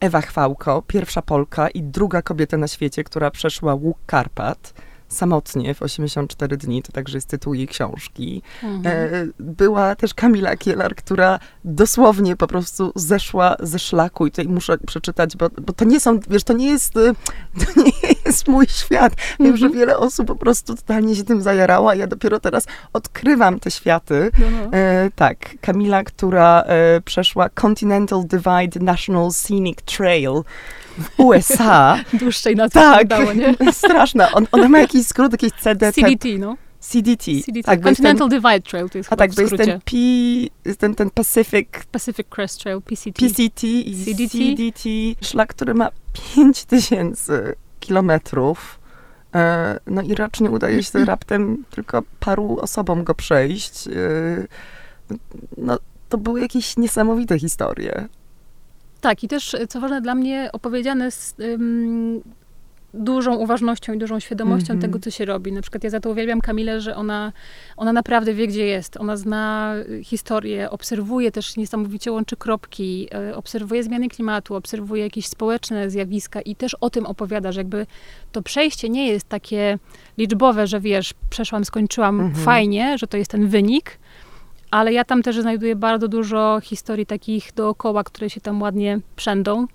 Ewa Chwałko, pierwsza Polka i druga kobieta na świecie, która przeszła łuk Karpat samotnie w 84 dni, to także jest tytuł jej książki. Mhm. E, była też Kamila Kielar, która dosłownie po prostu zeszła ze szlaku i tutaj muszę przeczytać, bo, bo to nie są, wiesz, to nie jest, e, to nie jest mój świat. Wiem, że Mhm. wiele osób po prostu totalnie się tym zajarało, a ja dopiero teraz odkrywam te światy. No. E, tak, Kamila, która e, przeszła Continental Divide National Scenic Trail w USA. Dłuższej na to tak, dało, nie? straszna. On, ona ma jakiś skrót, jakieś CDT. CDT, no. CDT. CDT. Tak, jest ten, Continental Divide Trail to jest a tak, bo jest ten P, jest ten, ten Pacific Pacific Crest Trail, PCT. PCT i CDT. CDT. Szlak, który ma 5000 kilometrów. E, No i racznie udaje się raptem tylko paru osobom go przejść. E, No, to były jakieś niesamowite historie. Tak, i też, co ważne dla mnie, opowiedziane z, ym, dużą uważnością i dużą świadomością Mhm. tego, co się robi. Na przykład ja za to uwielbiam Kamilę, że ona, ona naprawdę wie, gdzie jest. Ona zna y, historię, obserwuje też niesamowicie, łączy kropki, y, obserwuje zmiany klimatu, obserwuje jakieś społeczne zjawiska i też o tym opowiada, że jakby to przejście nie jest takie liczbowe, że wiesz, przeszłam, skończyłam Mhm. fajnie, że to jest ten wynik, ale ja tam też znajduję bardzo dużo historii takich dookoła, które się tam ładnie przędą.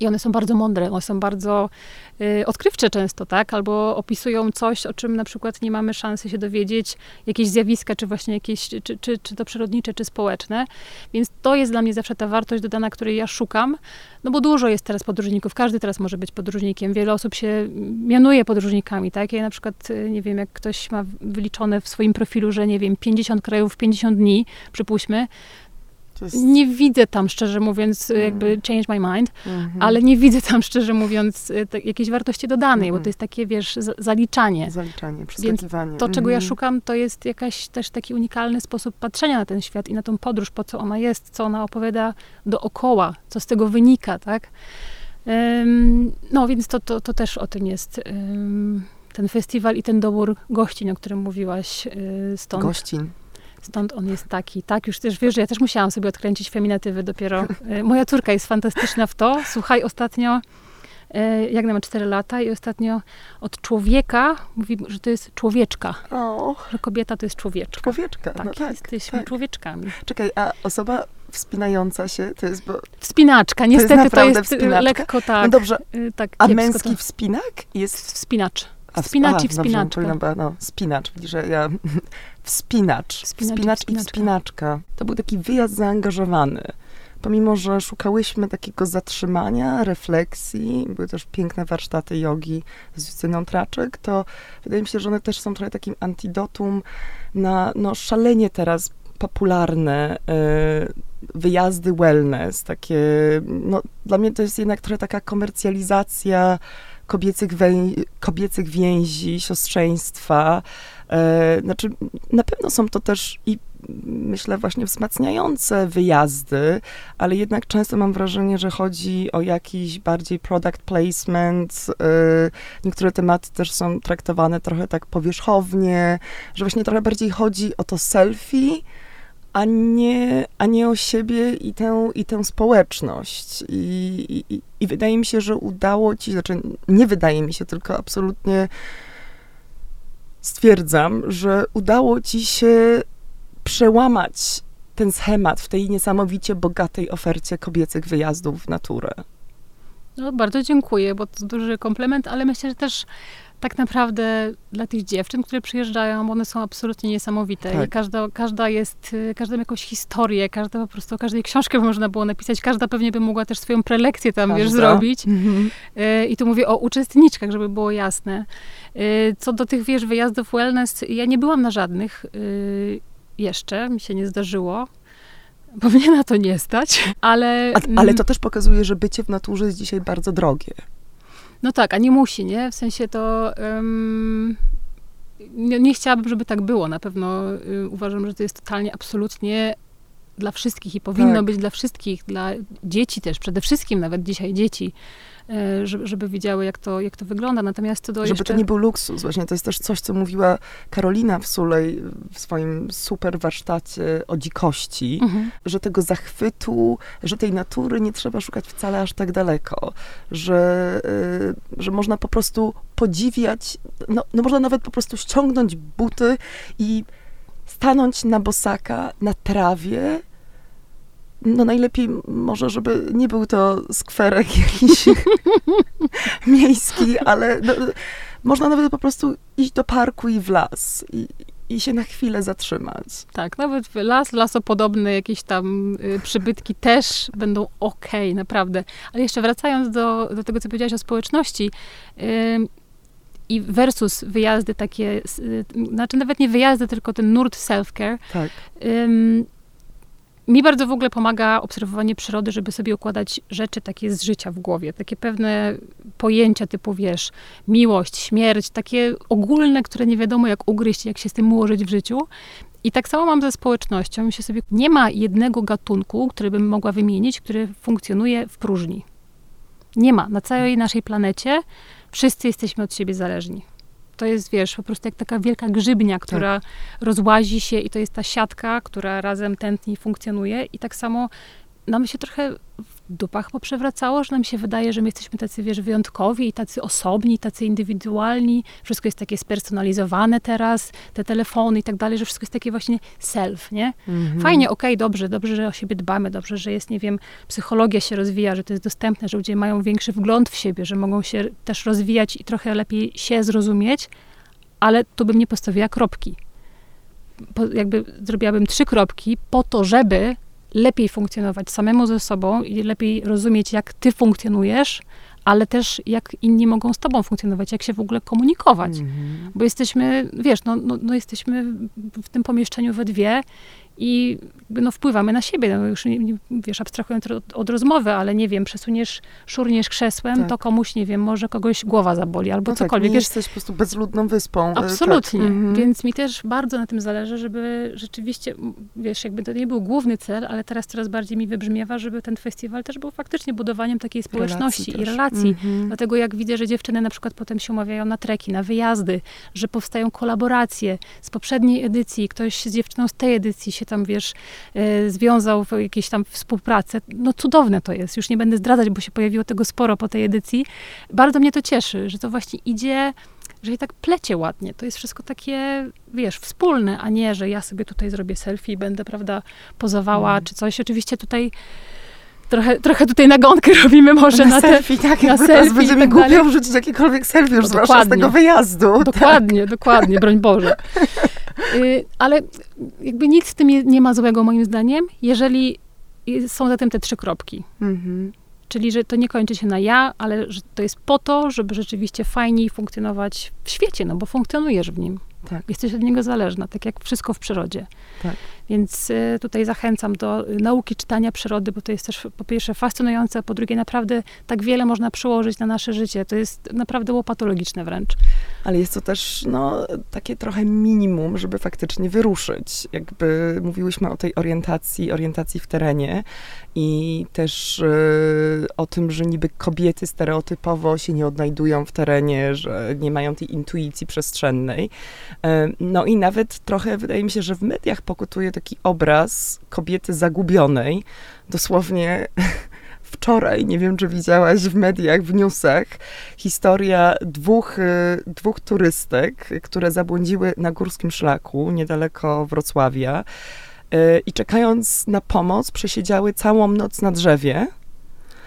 I one są bardzo mądre, one są bardzo y, odkrywcze często, tak? Albo opisują coś, o czym na przykład nie mamy szansy się dowiedzieć, jakieś zjawiska, czy właśnie jakieś, czy, czy, czy to przyrodnicze, czy społeczne. Więc to jest dla mnie zawsze ta wartość dodana, której ja szukam, no bo dużo jest teraz podróżników, każdy teraz może być podróżnikiem, wiele osób się mianuje podróżnikami, tak? Ja na przykład, y, nie wiem, jak ktoś ma wyliczone w swoim profilu, że nie wiem, 50 krajów w 50 dni, przypuśćmy, jest, nie widzę tam, szczerze mówiąc, y, jakby change my mind, Mhm. ale nie widzę tam, szczerze mówiąc, te- jakiejś wartości dodanej, bo Mhm. to jest takie, wiesz, za- zaliczanie. Zaliczanie, przeskakiwanie. To, czego ja Mhm. szukam, to jest jakaś też taki unikalny sposób patrzenia na ten świat i na tą podróż, po co ona jest, co ona opowiada dookoła, co z tego wynika, tak? Ym, no, więc to, to, to też o tym jest. ym, ten festiwal i ten dobór gościń, o którym mówiłaś, y, stąd, Gościn. Stąd on jest taki. Tak, już też wiesz, że ja też musiałam sobie odkręcić feminatywy dopiero. Y, Moja córka jest fantastyczna w to. Słuchaj, ostatnio, y, Jagna ma 4 lata i ostatnio od człowieka mówi, że to jest człowieczka. O, Że kobieta to jest człowieczka. człowieczka. Tak, no tak, jesteśmy tak. człowieczkami. Czekaj, a osoba wspinająca się, to jest, bo... Wspinaczka, niestety to jest, y, wspinaczka? lekko tak. no dobrze, y, tak a męski to. wspinak jest... Wspinacz. A, Wspinacz i dobrze, wspinaczka. była, no, spinacz, widzisz, ja... Wspinacz. Wspinacz i Wspinacz i wspinaczka. wspinaczka. To był taki wyjazd zaangażowany. Pomimo, że szukałyśmy takiego zatrzymania, refleksji, były też piękne warsztaty jogi z Justyną Traczek, to wydaje mi się, że one też są trochę takim antidotum na no, szalenie teraz popularne y, wyjazdy wellness, takie, no dla mnie to jest jednak trochę taka komercjalizacja kobiecych, wę- kobiecych więzi, siostrzeństwa. E, znaczy, na pewno są to też i myślę właśnie wzmacniające wyjazdy, ale jednak często mam wrażenie, że chodzi o jakiś bardziej product placement. e, niektóre tematy też są traktowane trochę tak powierzchownie, że właśnie trochę bardziej chodzi o to selfie, a nie, a nie o siebie i tę, i tę społeczność. I, i, I wydaje mi się, że udało ci, znaczy nie wydaje mi się, tylko absolutnie stwierdzam, że udało ci się przełamać ten schemat w tej niesamowicie bogatej ofercie kobiecych wyjazdów w naturę. No, bardzo dziękuję, bo to duży komplement, ale myślę, że też tak naprawdę dla tych dziewczyn, które przyjeżdżają, one są absolutnie niesamowite. Tak. I każda, każda jest, y, każda ma jakąś historię, każda po prostu, każdej książkę można było napisać, każda pewnie by mogła też swoją prelekcję tam, wiesz, Każda. zrobić. Mhm. Y, I tu mówię o uczestniczkach, żeby było jasne. Y, Co do tych, wiesz, wyjazdów wellness, ja nie byłam na żadnych jeszcze, mi się nie zdarzyło. Bo mnie na to nie stać, ale... A, ale to też pokazuje, że bycie w naturze jest dzisiaj bardzo drogie. No tak, a nie musi, nie? W sensie to... em, nie, nie chciałabym, żeby tak było. Na pewno y, uważam, że to jest totalnie, absolutnie dla wszystkich i powinno Tak. być dla wszystkich, dla dzieci też, przede wszystkim nawet dzisiaj dzieci, żeby, żeby wiedziały, jak to, jak to wygląda. Natomiast co do Żeby jeszcze... to nie był luksus. Właśnie to jest też coś, co mówiła Karolina w Sulej w swoim super warsztacie o dzikości, Mhm. że tego zachwytu, że tej natury nie trzeba szukać wcale aż tak daleko, że, y, że można po prostu podziwiać, no, no można nawet po prostu ściągnąć buty i stanąć na bosaka, na trawie. No najlepiej może, żeby nie był to skwerek jakiś miejski, ale no, można nawet po prostu iść do parku i w las i, i się na chwilę zatrzymać. Tak, nawet las, lasopodobne jakieś tam y, przybytki też będą okej, naprawdę. Ale jeszcze wracając do, do tego, co powiedziałaś o społeczności, i versus wyjazdy takie, y, znaczy nawet nie wyjazdy, tylko ten nurt self-care, Tak. Mi bardzo w ogóle pomaga obserwowanie przyrody, żeby sobie układać rzeczy takie z życia w głowie. Takie pewne pojęcia typu, wiesz, miłość, śmierć, takie ogólne, które nie wiadomo jak ugryźć, jak się z tym ułożyć w życiu. I tak samo mam ze społecznością. Sobie, nie ma jednego gatunku, który bym mogła wymienić, który funkcjonuje w próżni. Nie ma. Na całej naszej planecie Wszyscy jesteśmy od siebie zależni. To jest, wiesz, po prostu jak taka wielka grzybnia, która tak. rozłazi się i to jest ta siatka, która razem tętni funkcjonuje i tak samo nam się trochę w dupach poprzewracało, że nam się wydaje, że my jesteśmy tacy, wiesz, wyjątkowi i tacy osobni, tacy indywidualni. Wszystko jest takie spersonalizowane teraz, te telefony i tak dalej, że wszystko jest takie właśnie self, nie? Mhm. Fajnie, okej, okay, dobrze, dobrze, że o siebie dbamy, dobrze, że jest, nie wiem, psychologia się rozwija, że to jest dostępne, że ludzie mają większy wgląd w siebie, że mogą się też rozwijać i trochę lepiej się zrozumieć, ale tu bym nie postawiła kropki. Po, jakby zrobiłabym trzy kropki po to, żeby lepiej funkcjonować samemu ze sobą i lepiej rozumieć, jak ty funkcjonujesz, ale też jak inni mogą z tobą funkcjonować, jak się w ogóle komunikować. Mm -hmm. Bo jesteśmy, wiesz, no, no, no, jesteśmy w tym pomieszczeniu we dwie i no, wpływamy na siebie. No, już, nie, wiesz, abstrahując od, od, rozmowy, ale nie wiem, przesuniesz, szurniesz krzesłem, tak. to komuś, nie wiem, może kogoś głowa zaboli albo no tak, cokolwiek. Tak, nie jesteś po prostu bezludną wyspą. E, Absolutnie. Tak. Mhm. Więc mi też bardzo na tym zależy, żeby rzeczywiście, wiesz, jakby to nie był główny cel, ale teraz coraz bardziej mi wybrzmiewa, żeby ten festiwal też był faktycznie budowaniem takiej społeczności relacji i relacji. Mhm. Dlatego jak widzę, że dziewczyny na przykład potem się umawiają na treki, na wyjazdy, że powstają kolaboracje z poprzedniej edycji, ktoś z dziewczyną z tej edycji się tam, wiesz, e, związał w jakieś tam współpracę. No cudowne to jest. Już nie będę zdradzać, bo się pojawiło tego sporo po tej edycji. Bardzo mnie to cieszy, że to właśnie idzie że i tak plecie ładnie. To jest wszystko takie, wiesz, wspólne, a nie, że ja sobie tutaj zrobię selfie i będę, prawda, pozowała, mm. czy coś. Oczywiście tutaj trochę, trochę tutaj nagonkę robimy może na, na selfie, te, tak, na selfie będzie mi tak głupio wrzucić jakiekolwiek selfie już no, zwłaszcza z tego wyjazdu. Dokładnie, tak. dokładnie, broń Boże. Y, ale jakby nic w tym nie ma złego moim zdaniem, jeżeli są zatem te trzy kropki. Mhm. Czyli, że to nie kończy się na ja, ale że to jest po to, żeby rzeczywiście fajniej funkcjonować w świecie, no bo funkcjonujesz w nim. Tak. Jesteś od niego zależna, tak jak wszystko w przyrodzie. Tak. Więc y, tutaj zachęcam do y, nauki czytania przyrody, bo to jest też po pierwsze fascynujące, po drugie naprawdę tak wiele można przełożyć na nasze życie. To jest naprawdę łopatologiczne wręcz. Ale jest to też no, takie trochę minimum, żeby faktycznie wyruszyć. Jakby mówiłyśmy o tej orientacji, orientacji w terenie i też y, o tym, że niby kobiety stereotypowo się nie odnajdują w terenie, że nie mają tej intuicji przestrzennej. no i nawet trochę wydaje mi się, że w mediach pokutuje taki obraz kobiety zagubionej. Dosłownie wczoraj, nie wiem czy widziałaś w mediach, w newsach, historia dwóch, y, dwóch turystek, które zabłądziły na górskim szlaku niedaleko Wrocławia y, i czekając na pomoc przesiedziały całą noc na drzewie,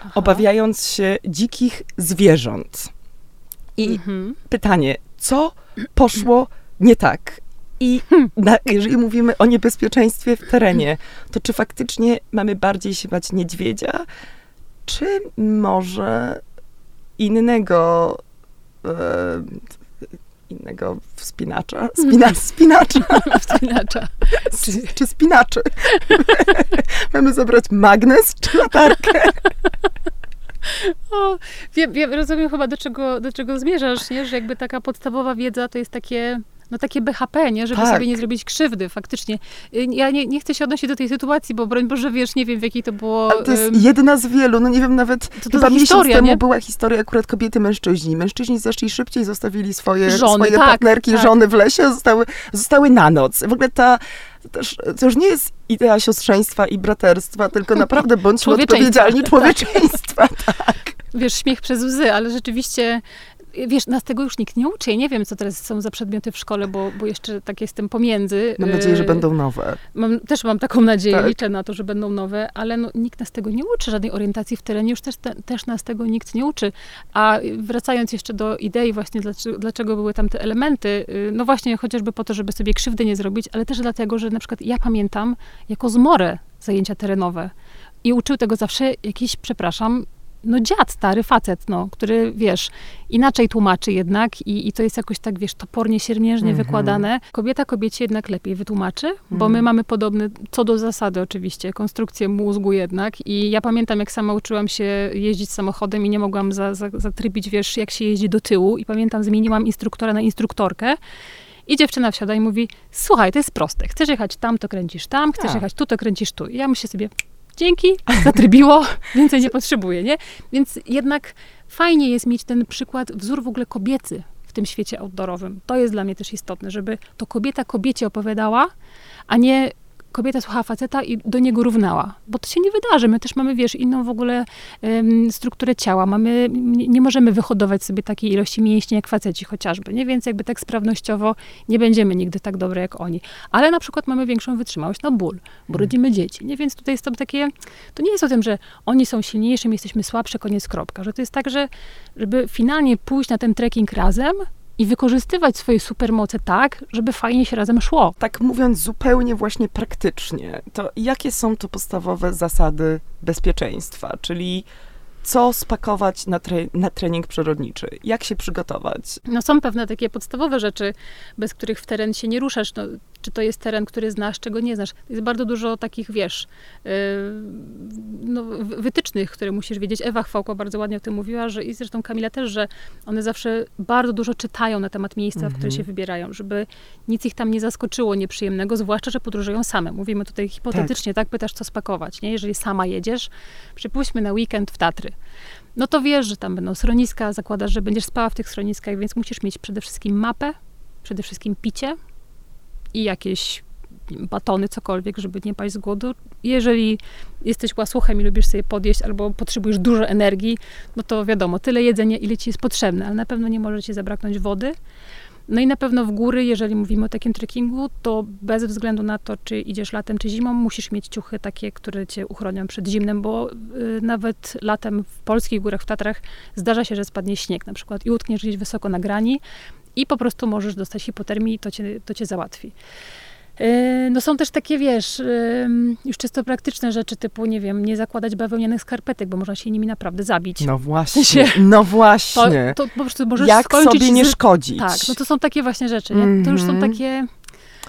Aha. obawiając się dzikich zwierząt. I mhm. pytanie, co poszło nie tak? I na, jeżeli mówimy o niebezpieczeństwie w terenie, to czy faktycznie mamy bardziej się bać niedźwiedzia, czy może innego e, innego wspinacza? Spina, spinacza. Spinacza. Czy, czy spinaczy? mamy zabrać magnes czy latarkę? O, wiem, wiem, rozumiem chyba, do czego, do czego zmierzasz, nie? że jakby taka podstawowa wiedza to jest takie no takie BHP, nie? Żeby tak. sobie nie zrobić krzywdy, faktycznie. Y, ja nie, nie chcę się odnosić do tej sytuacji, bo broń Boże, wiesz, nie wiem w jakiej to było... Ale to jest um, jedna z wielu, no nie wiem, nawet to, to chyba historia, temu nie? była historia akurat kobiety, mężczyźni. Mężczyźni zeszli szybciej, zostawili swoje, żony, swoje tak, partnerki, tak. żony w lesie, zostały, zostały na noc. W ogóle ta to, już nie jest idea siostrzeństwa i braterstwa, tylko naprawdę bądźmy odpowiedzialni tak. człowieczeństwa, tak. Wiesz, śmiech przez łzy, ale rzeczywiście wiesz, nas tego już nikt nie uczy. Nie wiem, co teraz są za przedmioty w szkole, bo, bo jeszcze tak jestem pomiędzy. Mam nadzieję, że y, będą nowe. Mam, też mam taką nadzieję, tak? liczę na to, że będą nowe, ale no, nikt nas tego nie uczy, żadnej orientacji w terenie, już też, te, też nas tego nikt nie uczy. A wracając jeszcze do idei właśnie, dlaczego, dlaczego były tam te elementy, y, no właśnie chociażby po to, żeby sobie krzywdy nie zrobić, ale też dlatego, że na przykład ja pamiętam jako zmorę zajęcia terenowe. I uczył tego zawsze jakiś, przepraszam, no dziad, stary facet, no, który, wiesz, inaczej tłumaczy jednak i, i to jest jakoś tak, wiesz, topornie, siermiężnie mm -hmm. wykładane. Kobieta kobiecie jednak lepiej wytłumaczy, mm. bo my mhm. mamy podobny, co do zasady oczywiście, konstrukcję mózgu jednak i ja pamiętam, jak sama uczyłam się jeździć samochodem i nie mogłam za, za, zatrybić, wiesz, jak się jeździ do tyłu i pamiętam, zmieniłam instruktora na instruktorkę i dziewczyna wsiada i mówi, słuchaj, to jest proste, chcesz jechać tam, to kręcisz tam, chcesz tak. jechać tu, to kręcisz tu. I ja myślę sobie, dzięki, zatrybiło, więcej nie potrzebuję, nie? Więc jednak fajnie jest mieć ten przykład, wzór w ogóle kobiecy w tym świecie outdoorowym. To jest dla mnie też istotne, żeby to kobieta kobiecie opowiadała, a nie kobieta słuchała faceta i do niego równała. Bo to się nie wydarzy. My też mamy, wiesz, inną w ogóle um, strukturę ciała. Mamy, nie, nie, możemy wyhodować sobie takiej ilości mięśni jak faceci chociażby, nie? Więc jakby tak sprawnościowo nie będziemy nigdy tak dobre jak oni. Ale na przykład mamy większą wytrzymałość na ból, bo rodzimy dzieci, nie? Więc tutaj jest to takie, to nie jest o tym, że oni są silniejsi, my jesteśmy słabsze, koniec, kropka. Że to jest tak, że żeby finalnie pójść na ten trekking razem, i wykorzystywać swoje supermoce tak, żeby fajnie się razem szło. Tak mówiąc zupełnie właśnie praktycznie, to jakie są to podstawowe zasady bezpieczeństwa, czyli co spakować na, tre na, trening przyrodniczy, jak się przygotować. No są pewne takie podstawowe rzeczy, bez których w teren się nie ruszasz. No, czy to jest teren, który znasz, czego nie znasz. Jest bardzo dużo takich, wiesz, yy, no, wytycznych, które musisz wiedzieć. Ewa Chwałko bardzo ładnie o tym mówiła, że i zresztą Kamila też, że one zawsze bardzo dużo czytają na temat miejsca, w które mhm. się wybierają, żeby nic ich tam nie zaskoczyło nieprzyjemnego, zwłaszcza, że podróżują same. Mówimy tutaj hipotetycznie, tak, tak pytasz, co spakować, nie? Jeżeli sama jedziesz, przypuśćmy na weekend w Tatry no to wiesz, że tam będą schroniska, zakładasz, że będziesz spała w tych schroniskach, więc musisz mieć przede wszystkim mapę, przede wszystkim picie i jakieś batony, cokolwiek, żeby nie paść z głodu. Jeżeli jesteś łasuchem i lubisz sobie podjeść albo potrzebujesz dużo energii, no to wiadomo, tyle jedzenia, ile ci jest potrzebne, ale na pewno nie może ci zabraknąć wody. No i na pewno w góry, jeżeli mówimy o takim trekkingu, to bez względu na to, czy idziesz latem, czy zimą, musisz mieć ciuchy takie, które cię uchronią przed zimnem, bo y, nawet latem w polskich górach, w Tatrach zdarza się, że spadnie śnieg na przykład i utkniesz gdzieś wysoko na grani i po prostu możesz dostać hipotermii i to cię, to cię załatwi. Yy, no są też takie, wiesz, yy, już czysto praktyczne rzeczy, typu, nie wiem, nie zakładać bawełnianych skarpetek, bo można się nimi naprawdę zabić. No właśnie, no właśnie. To, to po prostu możesz Jak skończyć... sobie nie szkodzić. Tak, no to są takie właśnie rzeczy, nie? To już są mhm. takie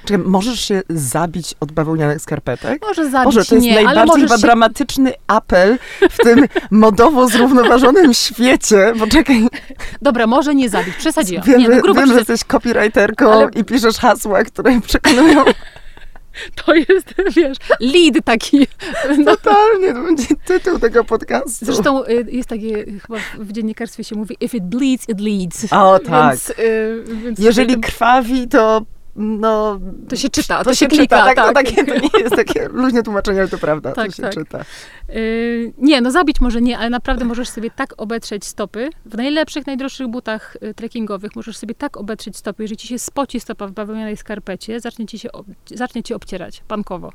Czekaj, możesz się zabić od bawełnianych skarpetek? Może zabić, Boże, to jest nie, najbardziej się... dramatyczny apel w tym modowo zrównoważonym świecie, bo czekaj. Dobra, może nie zabić, przesadziłam. Wiem, nie, no, grubo wiem że jesteś copywriterką ale... i piszesz hasła, które przekonują... To jest, wiesz, lead taki. No. Totalnie, to będzie tytuł tego podcastu. Zresztą y, jest takie, chyba w dziennikarstwie się mówi, if it bleeds, it leads. O, tak. Więc, y, więc Jeżeli krwawi, to no... To się czyta, to, to się, się klika. Tak, tak. To, takie, to nie jest takie luźne tłumaczenie, ale to prawda, tak, to się tak. czyta. Yy, nie, no zabić może nie, ale naprawdę możesz sobie tak obetrzeć stopy. W najlepszych, najdroższych butach y, trekkingowych możesz sobie tak obetrzeć stopy, jeżeli ci się spoci stopa w bawełnianej skarpecie, zacznie ci, się, zacznie ci obcierać pankowo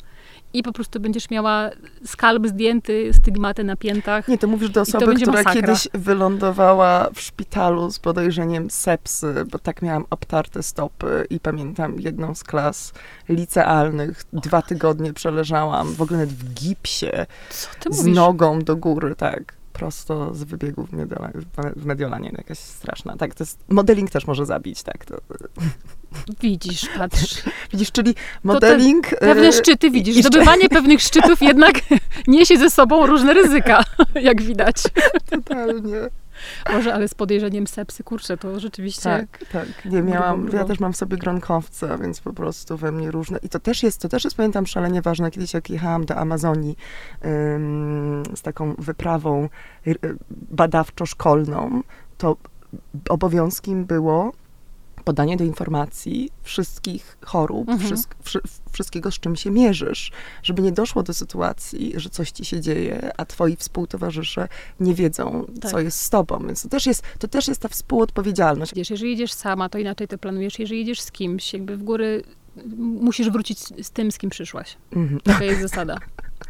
i po prostu będziesz miała skalp zdjęty, stygmaty na piętach. Nie, to mówisz do osoby, która masakra. kiedyś wylądowała w szpitalu z podejrzeniem sepsy, bo tak miałam obtarte stopy i pamiętam jedną z klas licealnych, dwa tygodnie przeleżałam w ogóle nawet w gipsie z nogą do góry, tak prosto z wybiegu w, Mediolanie, w Mediolanie, jakaś straszna. Tak, to jest, modeling też może zabić, tak. To. Widzisz, patrz. Widzisz, czyli modeling... pewne e, szczyty, widzisz, zdobywanie pewnych szczytów jednak niesie ze sobą różne ryzyka, jak widać. Totalnie. Może, ale z podejrzeniem sepsy, kurczę, to rzeczywiście... Tak, tak. Nie miałam, ja też mam w sobie gronkowca, więc po prostu we mnie różne... I to też jest, to też jest, pamiętam, szalenie ważne. Kiedyś jak jechałam do Amazonii ym, z taką wyprawą y, badawczo-szkolną, to obowiązkiem było podanie do informacji wszystkich chorób, mhm. wszystk, wszy, wszystkiego, z czym się mierzysz, żeby nie doszło do sytuacji, że coś ci się dzieje, a twoi współtowarzysze nie wiedzą, tak. co jest z tobą. Więc to też jest, to też jest ta współodpowiedzialność. Wiesz, jeżeli idziesz sama, to inaczej to planujesz. Jeżeli idziesz z kimś, jakby w góry musisz wrócić z tym, z kim przyszłaś. Mhm. Taka jest zasada.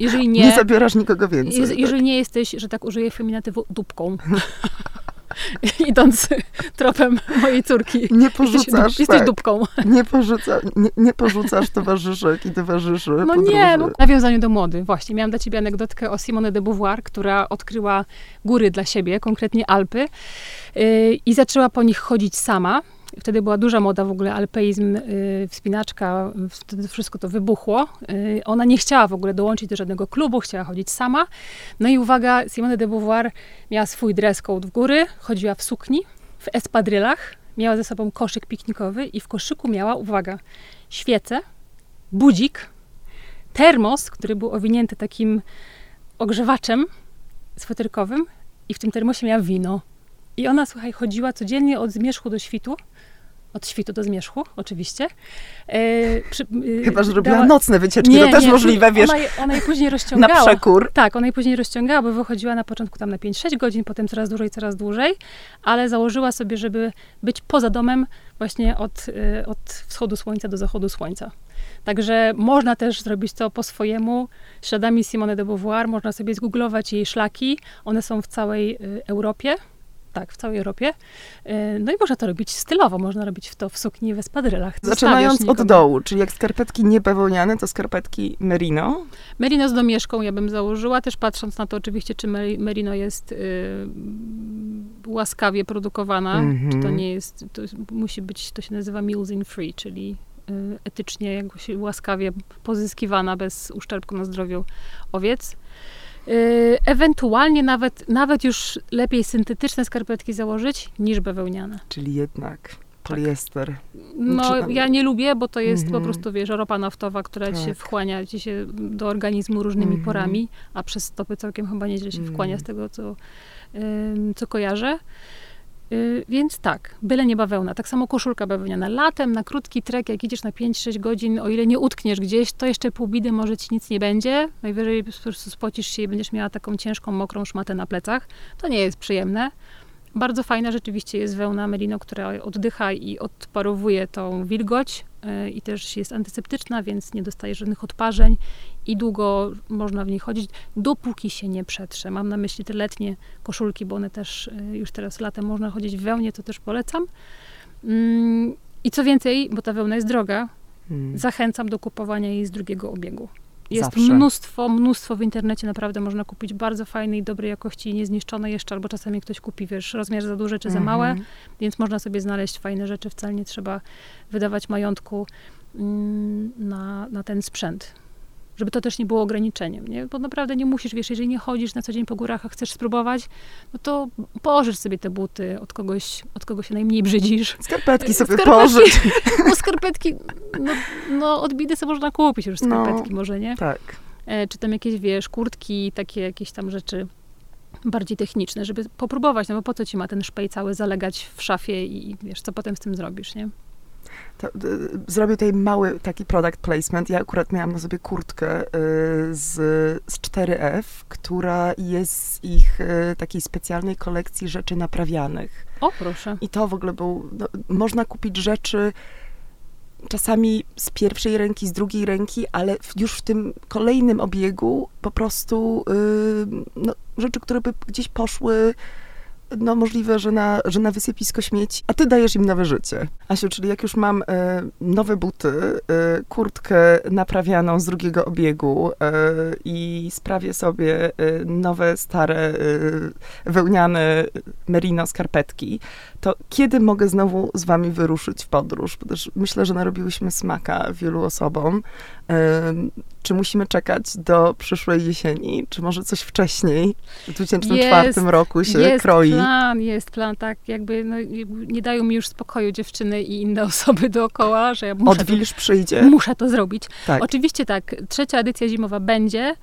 Jeżeli nie, nie zabierasz nikogo więcej. Je, jeżeli tak. nie jesteś, że tak użyję feminatywu, dupką, idąc tropem mojej córki. Nie porzucasz, jesteś, jesteś tak. dupką. Nie, porzuca, nie, nie porzucasz towarzyszek i towarzyszy No podróży. nie, no, w nawiązaniu do mody. Właśnie, miałam dla ciebie anegdotkę o Simone de Beauvoir, która odkryła góry dla siebie, konkretnie Alpy yy, i zaczęła po nich chodzić sama. Wtedy była duża moda w ogóle, alpeizm, yy, wspinaczka, wtedy wszystko to wybuchło. Yy, ona nie chciała w ogóle dołączyć do żadnego klubu, chciała chodzić sama. No i uwaga, Simone de Beauvoir miała swój dress code w góry, chodziła w sukni, w espadrylach, miała ze sobą koszyk piknikowy i w koszyku miała, uwaga, świecę, budzik, termos, który był owinięty takim ogrzewaczem sweterkowym i w tym termosie miała wino I ona, słuchaj, chodziła codziennie od zmierzchu do świtu, od świtu do zmierzchu, oczywiście. E, przy, e, Chyba, że robiła dała... nocne wycieczki, nie, to też nie, możliwe, wiesz. Ona je, ona je później rozciągała. Na przekór. Tak, ona je później rozciągała, bo wychodziła na początku tam na 5-6 godzin, potem coraz dłużej, coraz dłużej, ale założyła sobie, żeby być poza domem właśnie od, e, od wschodu słońca do zachodu słońca. Także można też zrobić to po swojemu, śladami Simone de Beauvoir, można sobie zgooglować jej szlaki, one są w całej y, Europie, tak, w całej Europie. Y, no i można to robić stylowo, można robić to w sukni w espadrylach. Zaczynając od dołu, czyli jak skarpetki niebawełniane, to skarpetki merino. Merino z domieszką ja bym założyła, też patrząc na to oczywiście, czy merino jest y, łaskawie produkowana, mm -hmm. czy to mhm. nie jest, to musi być, to się nazywa meals in free, czyli Y, etycznie, jakoś łaskawie pozyskiwana bez uszczerbku na zdrowiu owiec. Y, ewentualnie nawet, nawet już lepiej syntetyczne skarpetki założyć niż bawełniane. Czyli jednak tak. poliester. No, znaczy, ja nie lubię, bo to jest po mhm. prostu, wiesz, ropa naftowa, która tak. się wchłania ci się do organizmu różnymi -hmm. porami, a przez stopy całkiem chyba nieźle się wchłania z tego, co, co kojarzę. Yy, więc tak, byle nie bawełna. Tak samo koszulka bawełniana. Latem na krótki trek, jak idziesz na 5-6 godzin, o ile nie utkniesz gdzieś, to jeszcze pół bidy może ci nic nie będzie. Najwyżej po prostu spocisz się i będziesz miała taką ciężką, mokrą szmatę na plecach. To nie jest przyjemne. Bardzo fajna rzeczywiście jest wełna merino, która oddycha i odparowuje tą wilgoć yy, i też jest antyseptyczna, więc nie dostaje żadnych odparzeń i długo można w niej chodzić, dopóki się nie przetrze. Mam na myśli te letnie koszulki, bo one też y, już teraz latem można chodzić w wełnie, to też polecam. Mm, I co więcej, bo ta wełna jest droga, hmm. zachęcam do kupowania jej z drugiego obiegu. Jest Zawsze. mnóstwo, mnóstwo w internecie, naprawdę można kupić bardzo fajnej, dobrej jakości, niezniszczone jeszcze, albo czasami ktoś kupi, wiesz, rozmiar za duży czy za małe, mhm. więc można sobie znaleźć fajne rzeczy, wcale nie trzeba wydawać majątku mm, na, na ten sprzęt żeby to też nie było ograniczeniem, nie? Bo naprawdę nie musisz, wiesz, jeżeli nie chodzisz na co dzień po górach, a chcesz spróbować, no to pożycz sobie te buty od kogoś, od kogo się najmniej brzydzisz. Skarpetki sobie pożycz. No skarpetki, no, no od bidy sobie można kupić już skarpetki no, może, nie? Tak. E, czy tam jakieś, wiesz, kurtki, takie jakieś tam rzeczy bardziej techniczne, żeby popróbować, no bo po co ci ma ten szpej cały zalegać w szafie i wiesz, co potem z tym zrobisz, nie? To, y, zrobię tutaj mały taki product placement. Ja akurat miałam na sobie kurtkę y, z, z 4F, która jest z ich y, takiej specjalnej kolekcji rzeczy naprawianych. O, proszę. I to w ogóle był, no, można kupić rzeczy czasami z pierwszej ręki, z drugiej ręki, ale już w tym kolejnym obiegu po prostu no, rzeczy, które by gdzieś poszły no możliwe, że na, że na wysypisko śmieci, a ty dajesz im nowe życie. Asiu, czyli jak już mam e, nowe buty, e, kurtkę naprawianą z drugiego obiegu e, i sprawię sobie e, nowe, stare, e, wełniane merino skarpetki, to kiedy mogę znowu z wami wyruszyć w podróż? Bo też myślę, że narobiłyśmy smaka wielu osobom. Czy musimy czekać do przyszłej jesieni? Czy może coś wcześniej, w 2004 jest, roku się jest kroi? plan, jest plan, tak jakby no, nie dają mi już spokoju dziewczyny i inne osoby dookoła, że ja muszę Odwilż przyjdzie. Muszę to zrobić. Tak. Oczywiście tak, trzecia edycja zimowa będzie,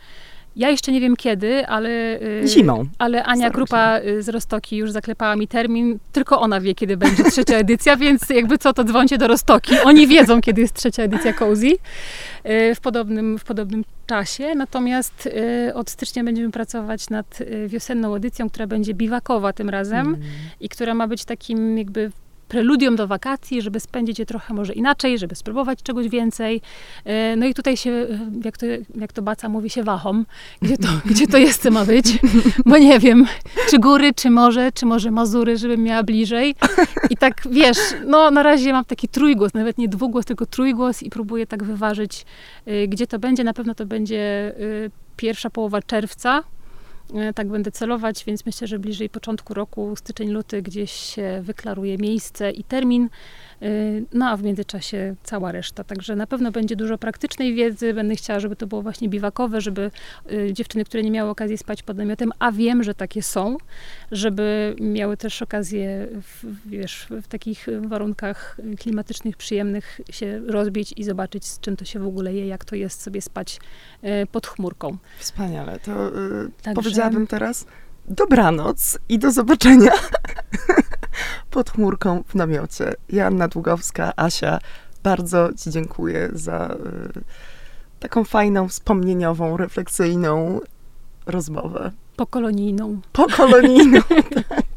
ja jeszcze nie wiem kiedy, ale. Y, Zimą. Ale Ania Grupa y, z Rostoki już zaklepała mi termin. Tylko ona wie, kiedy będzie trzecia edycja, więc jakby co, to dzwońcie do Rostoki. Oni wiedzą, kiedy jest trzecia edycja Cozy y, w podobnym, w podobnym czasie. Natomiast od stycznia będziemy pracować nad wiosenną edycją, która będzie biwakowa tym razem mm. i która ma być takim jakby preludium do wakacji, żeby spędzić je trochę może inaczej, żeby spróbować czegoś więcej. E, no i tutaj się, e, jak to, jak to Baca mówi, się wahom, gdzie to, gdzie to jeszcze ma być, bo nie wiem, czy góry, czy morze, czy może Mazury, żebym miała bliżej. I tak, wiesz, no na razie mam taki trójgłos, nawet nie dwugłos, tylko trójgłos i próbuję tak wyważyć, e, gdzie to będzie. Na pewno to będzie pierwsza połowa czerwca, tak będę celować, więc myślę, że bliżej początku roku, styczeń, luty, gdzieś się wyklaruje miejsce i termin. Y, no a w międzyczasie cała reszta. Także na pewno będzie dużo praktycznej wiedzy. Będę chciała, żeby to było właśnie biwakowe, żeby y, dziewczyny, które nie miały okazji spać pod namiotem, a wiem, że takie są, żeby miały też okazję w, wiesz, w takich warunkach klimatycznych, przyjemnych się rozbić i zobaczyć, z czym to się w ogóle je, jak to jest sobie spać y, pod chmurką. Wspaniale. To Także... powiedziałabym teraz dobranoc i do zobaczenia pod chmurką w namiocie. Joanna Długowska, Asia, bardzo Ci dziękuję za e, taką fajną, wspomnieniową, refleksyjną rozmowę. Pokolonijną. Pokolonijną, tak.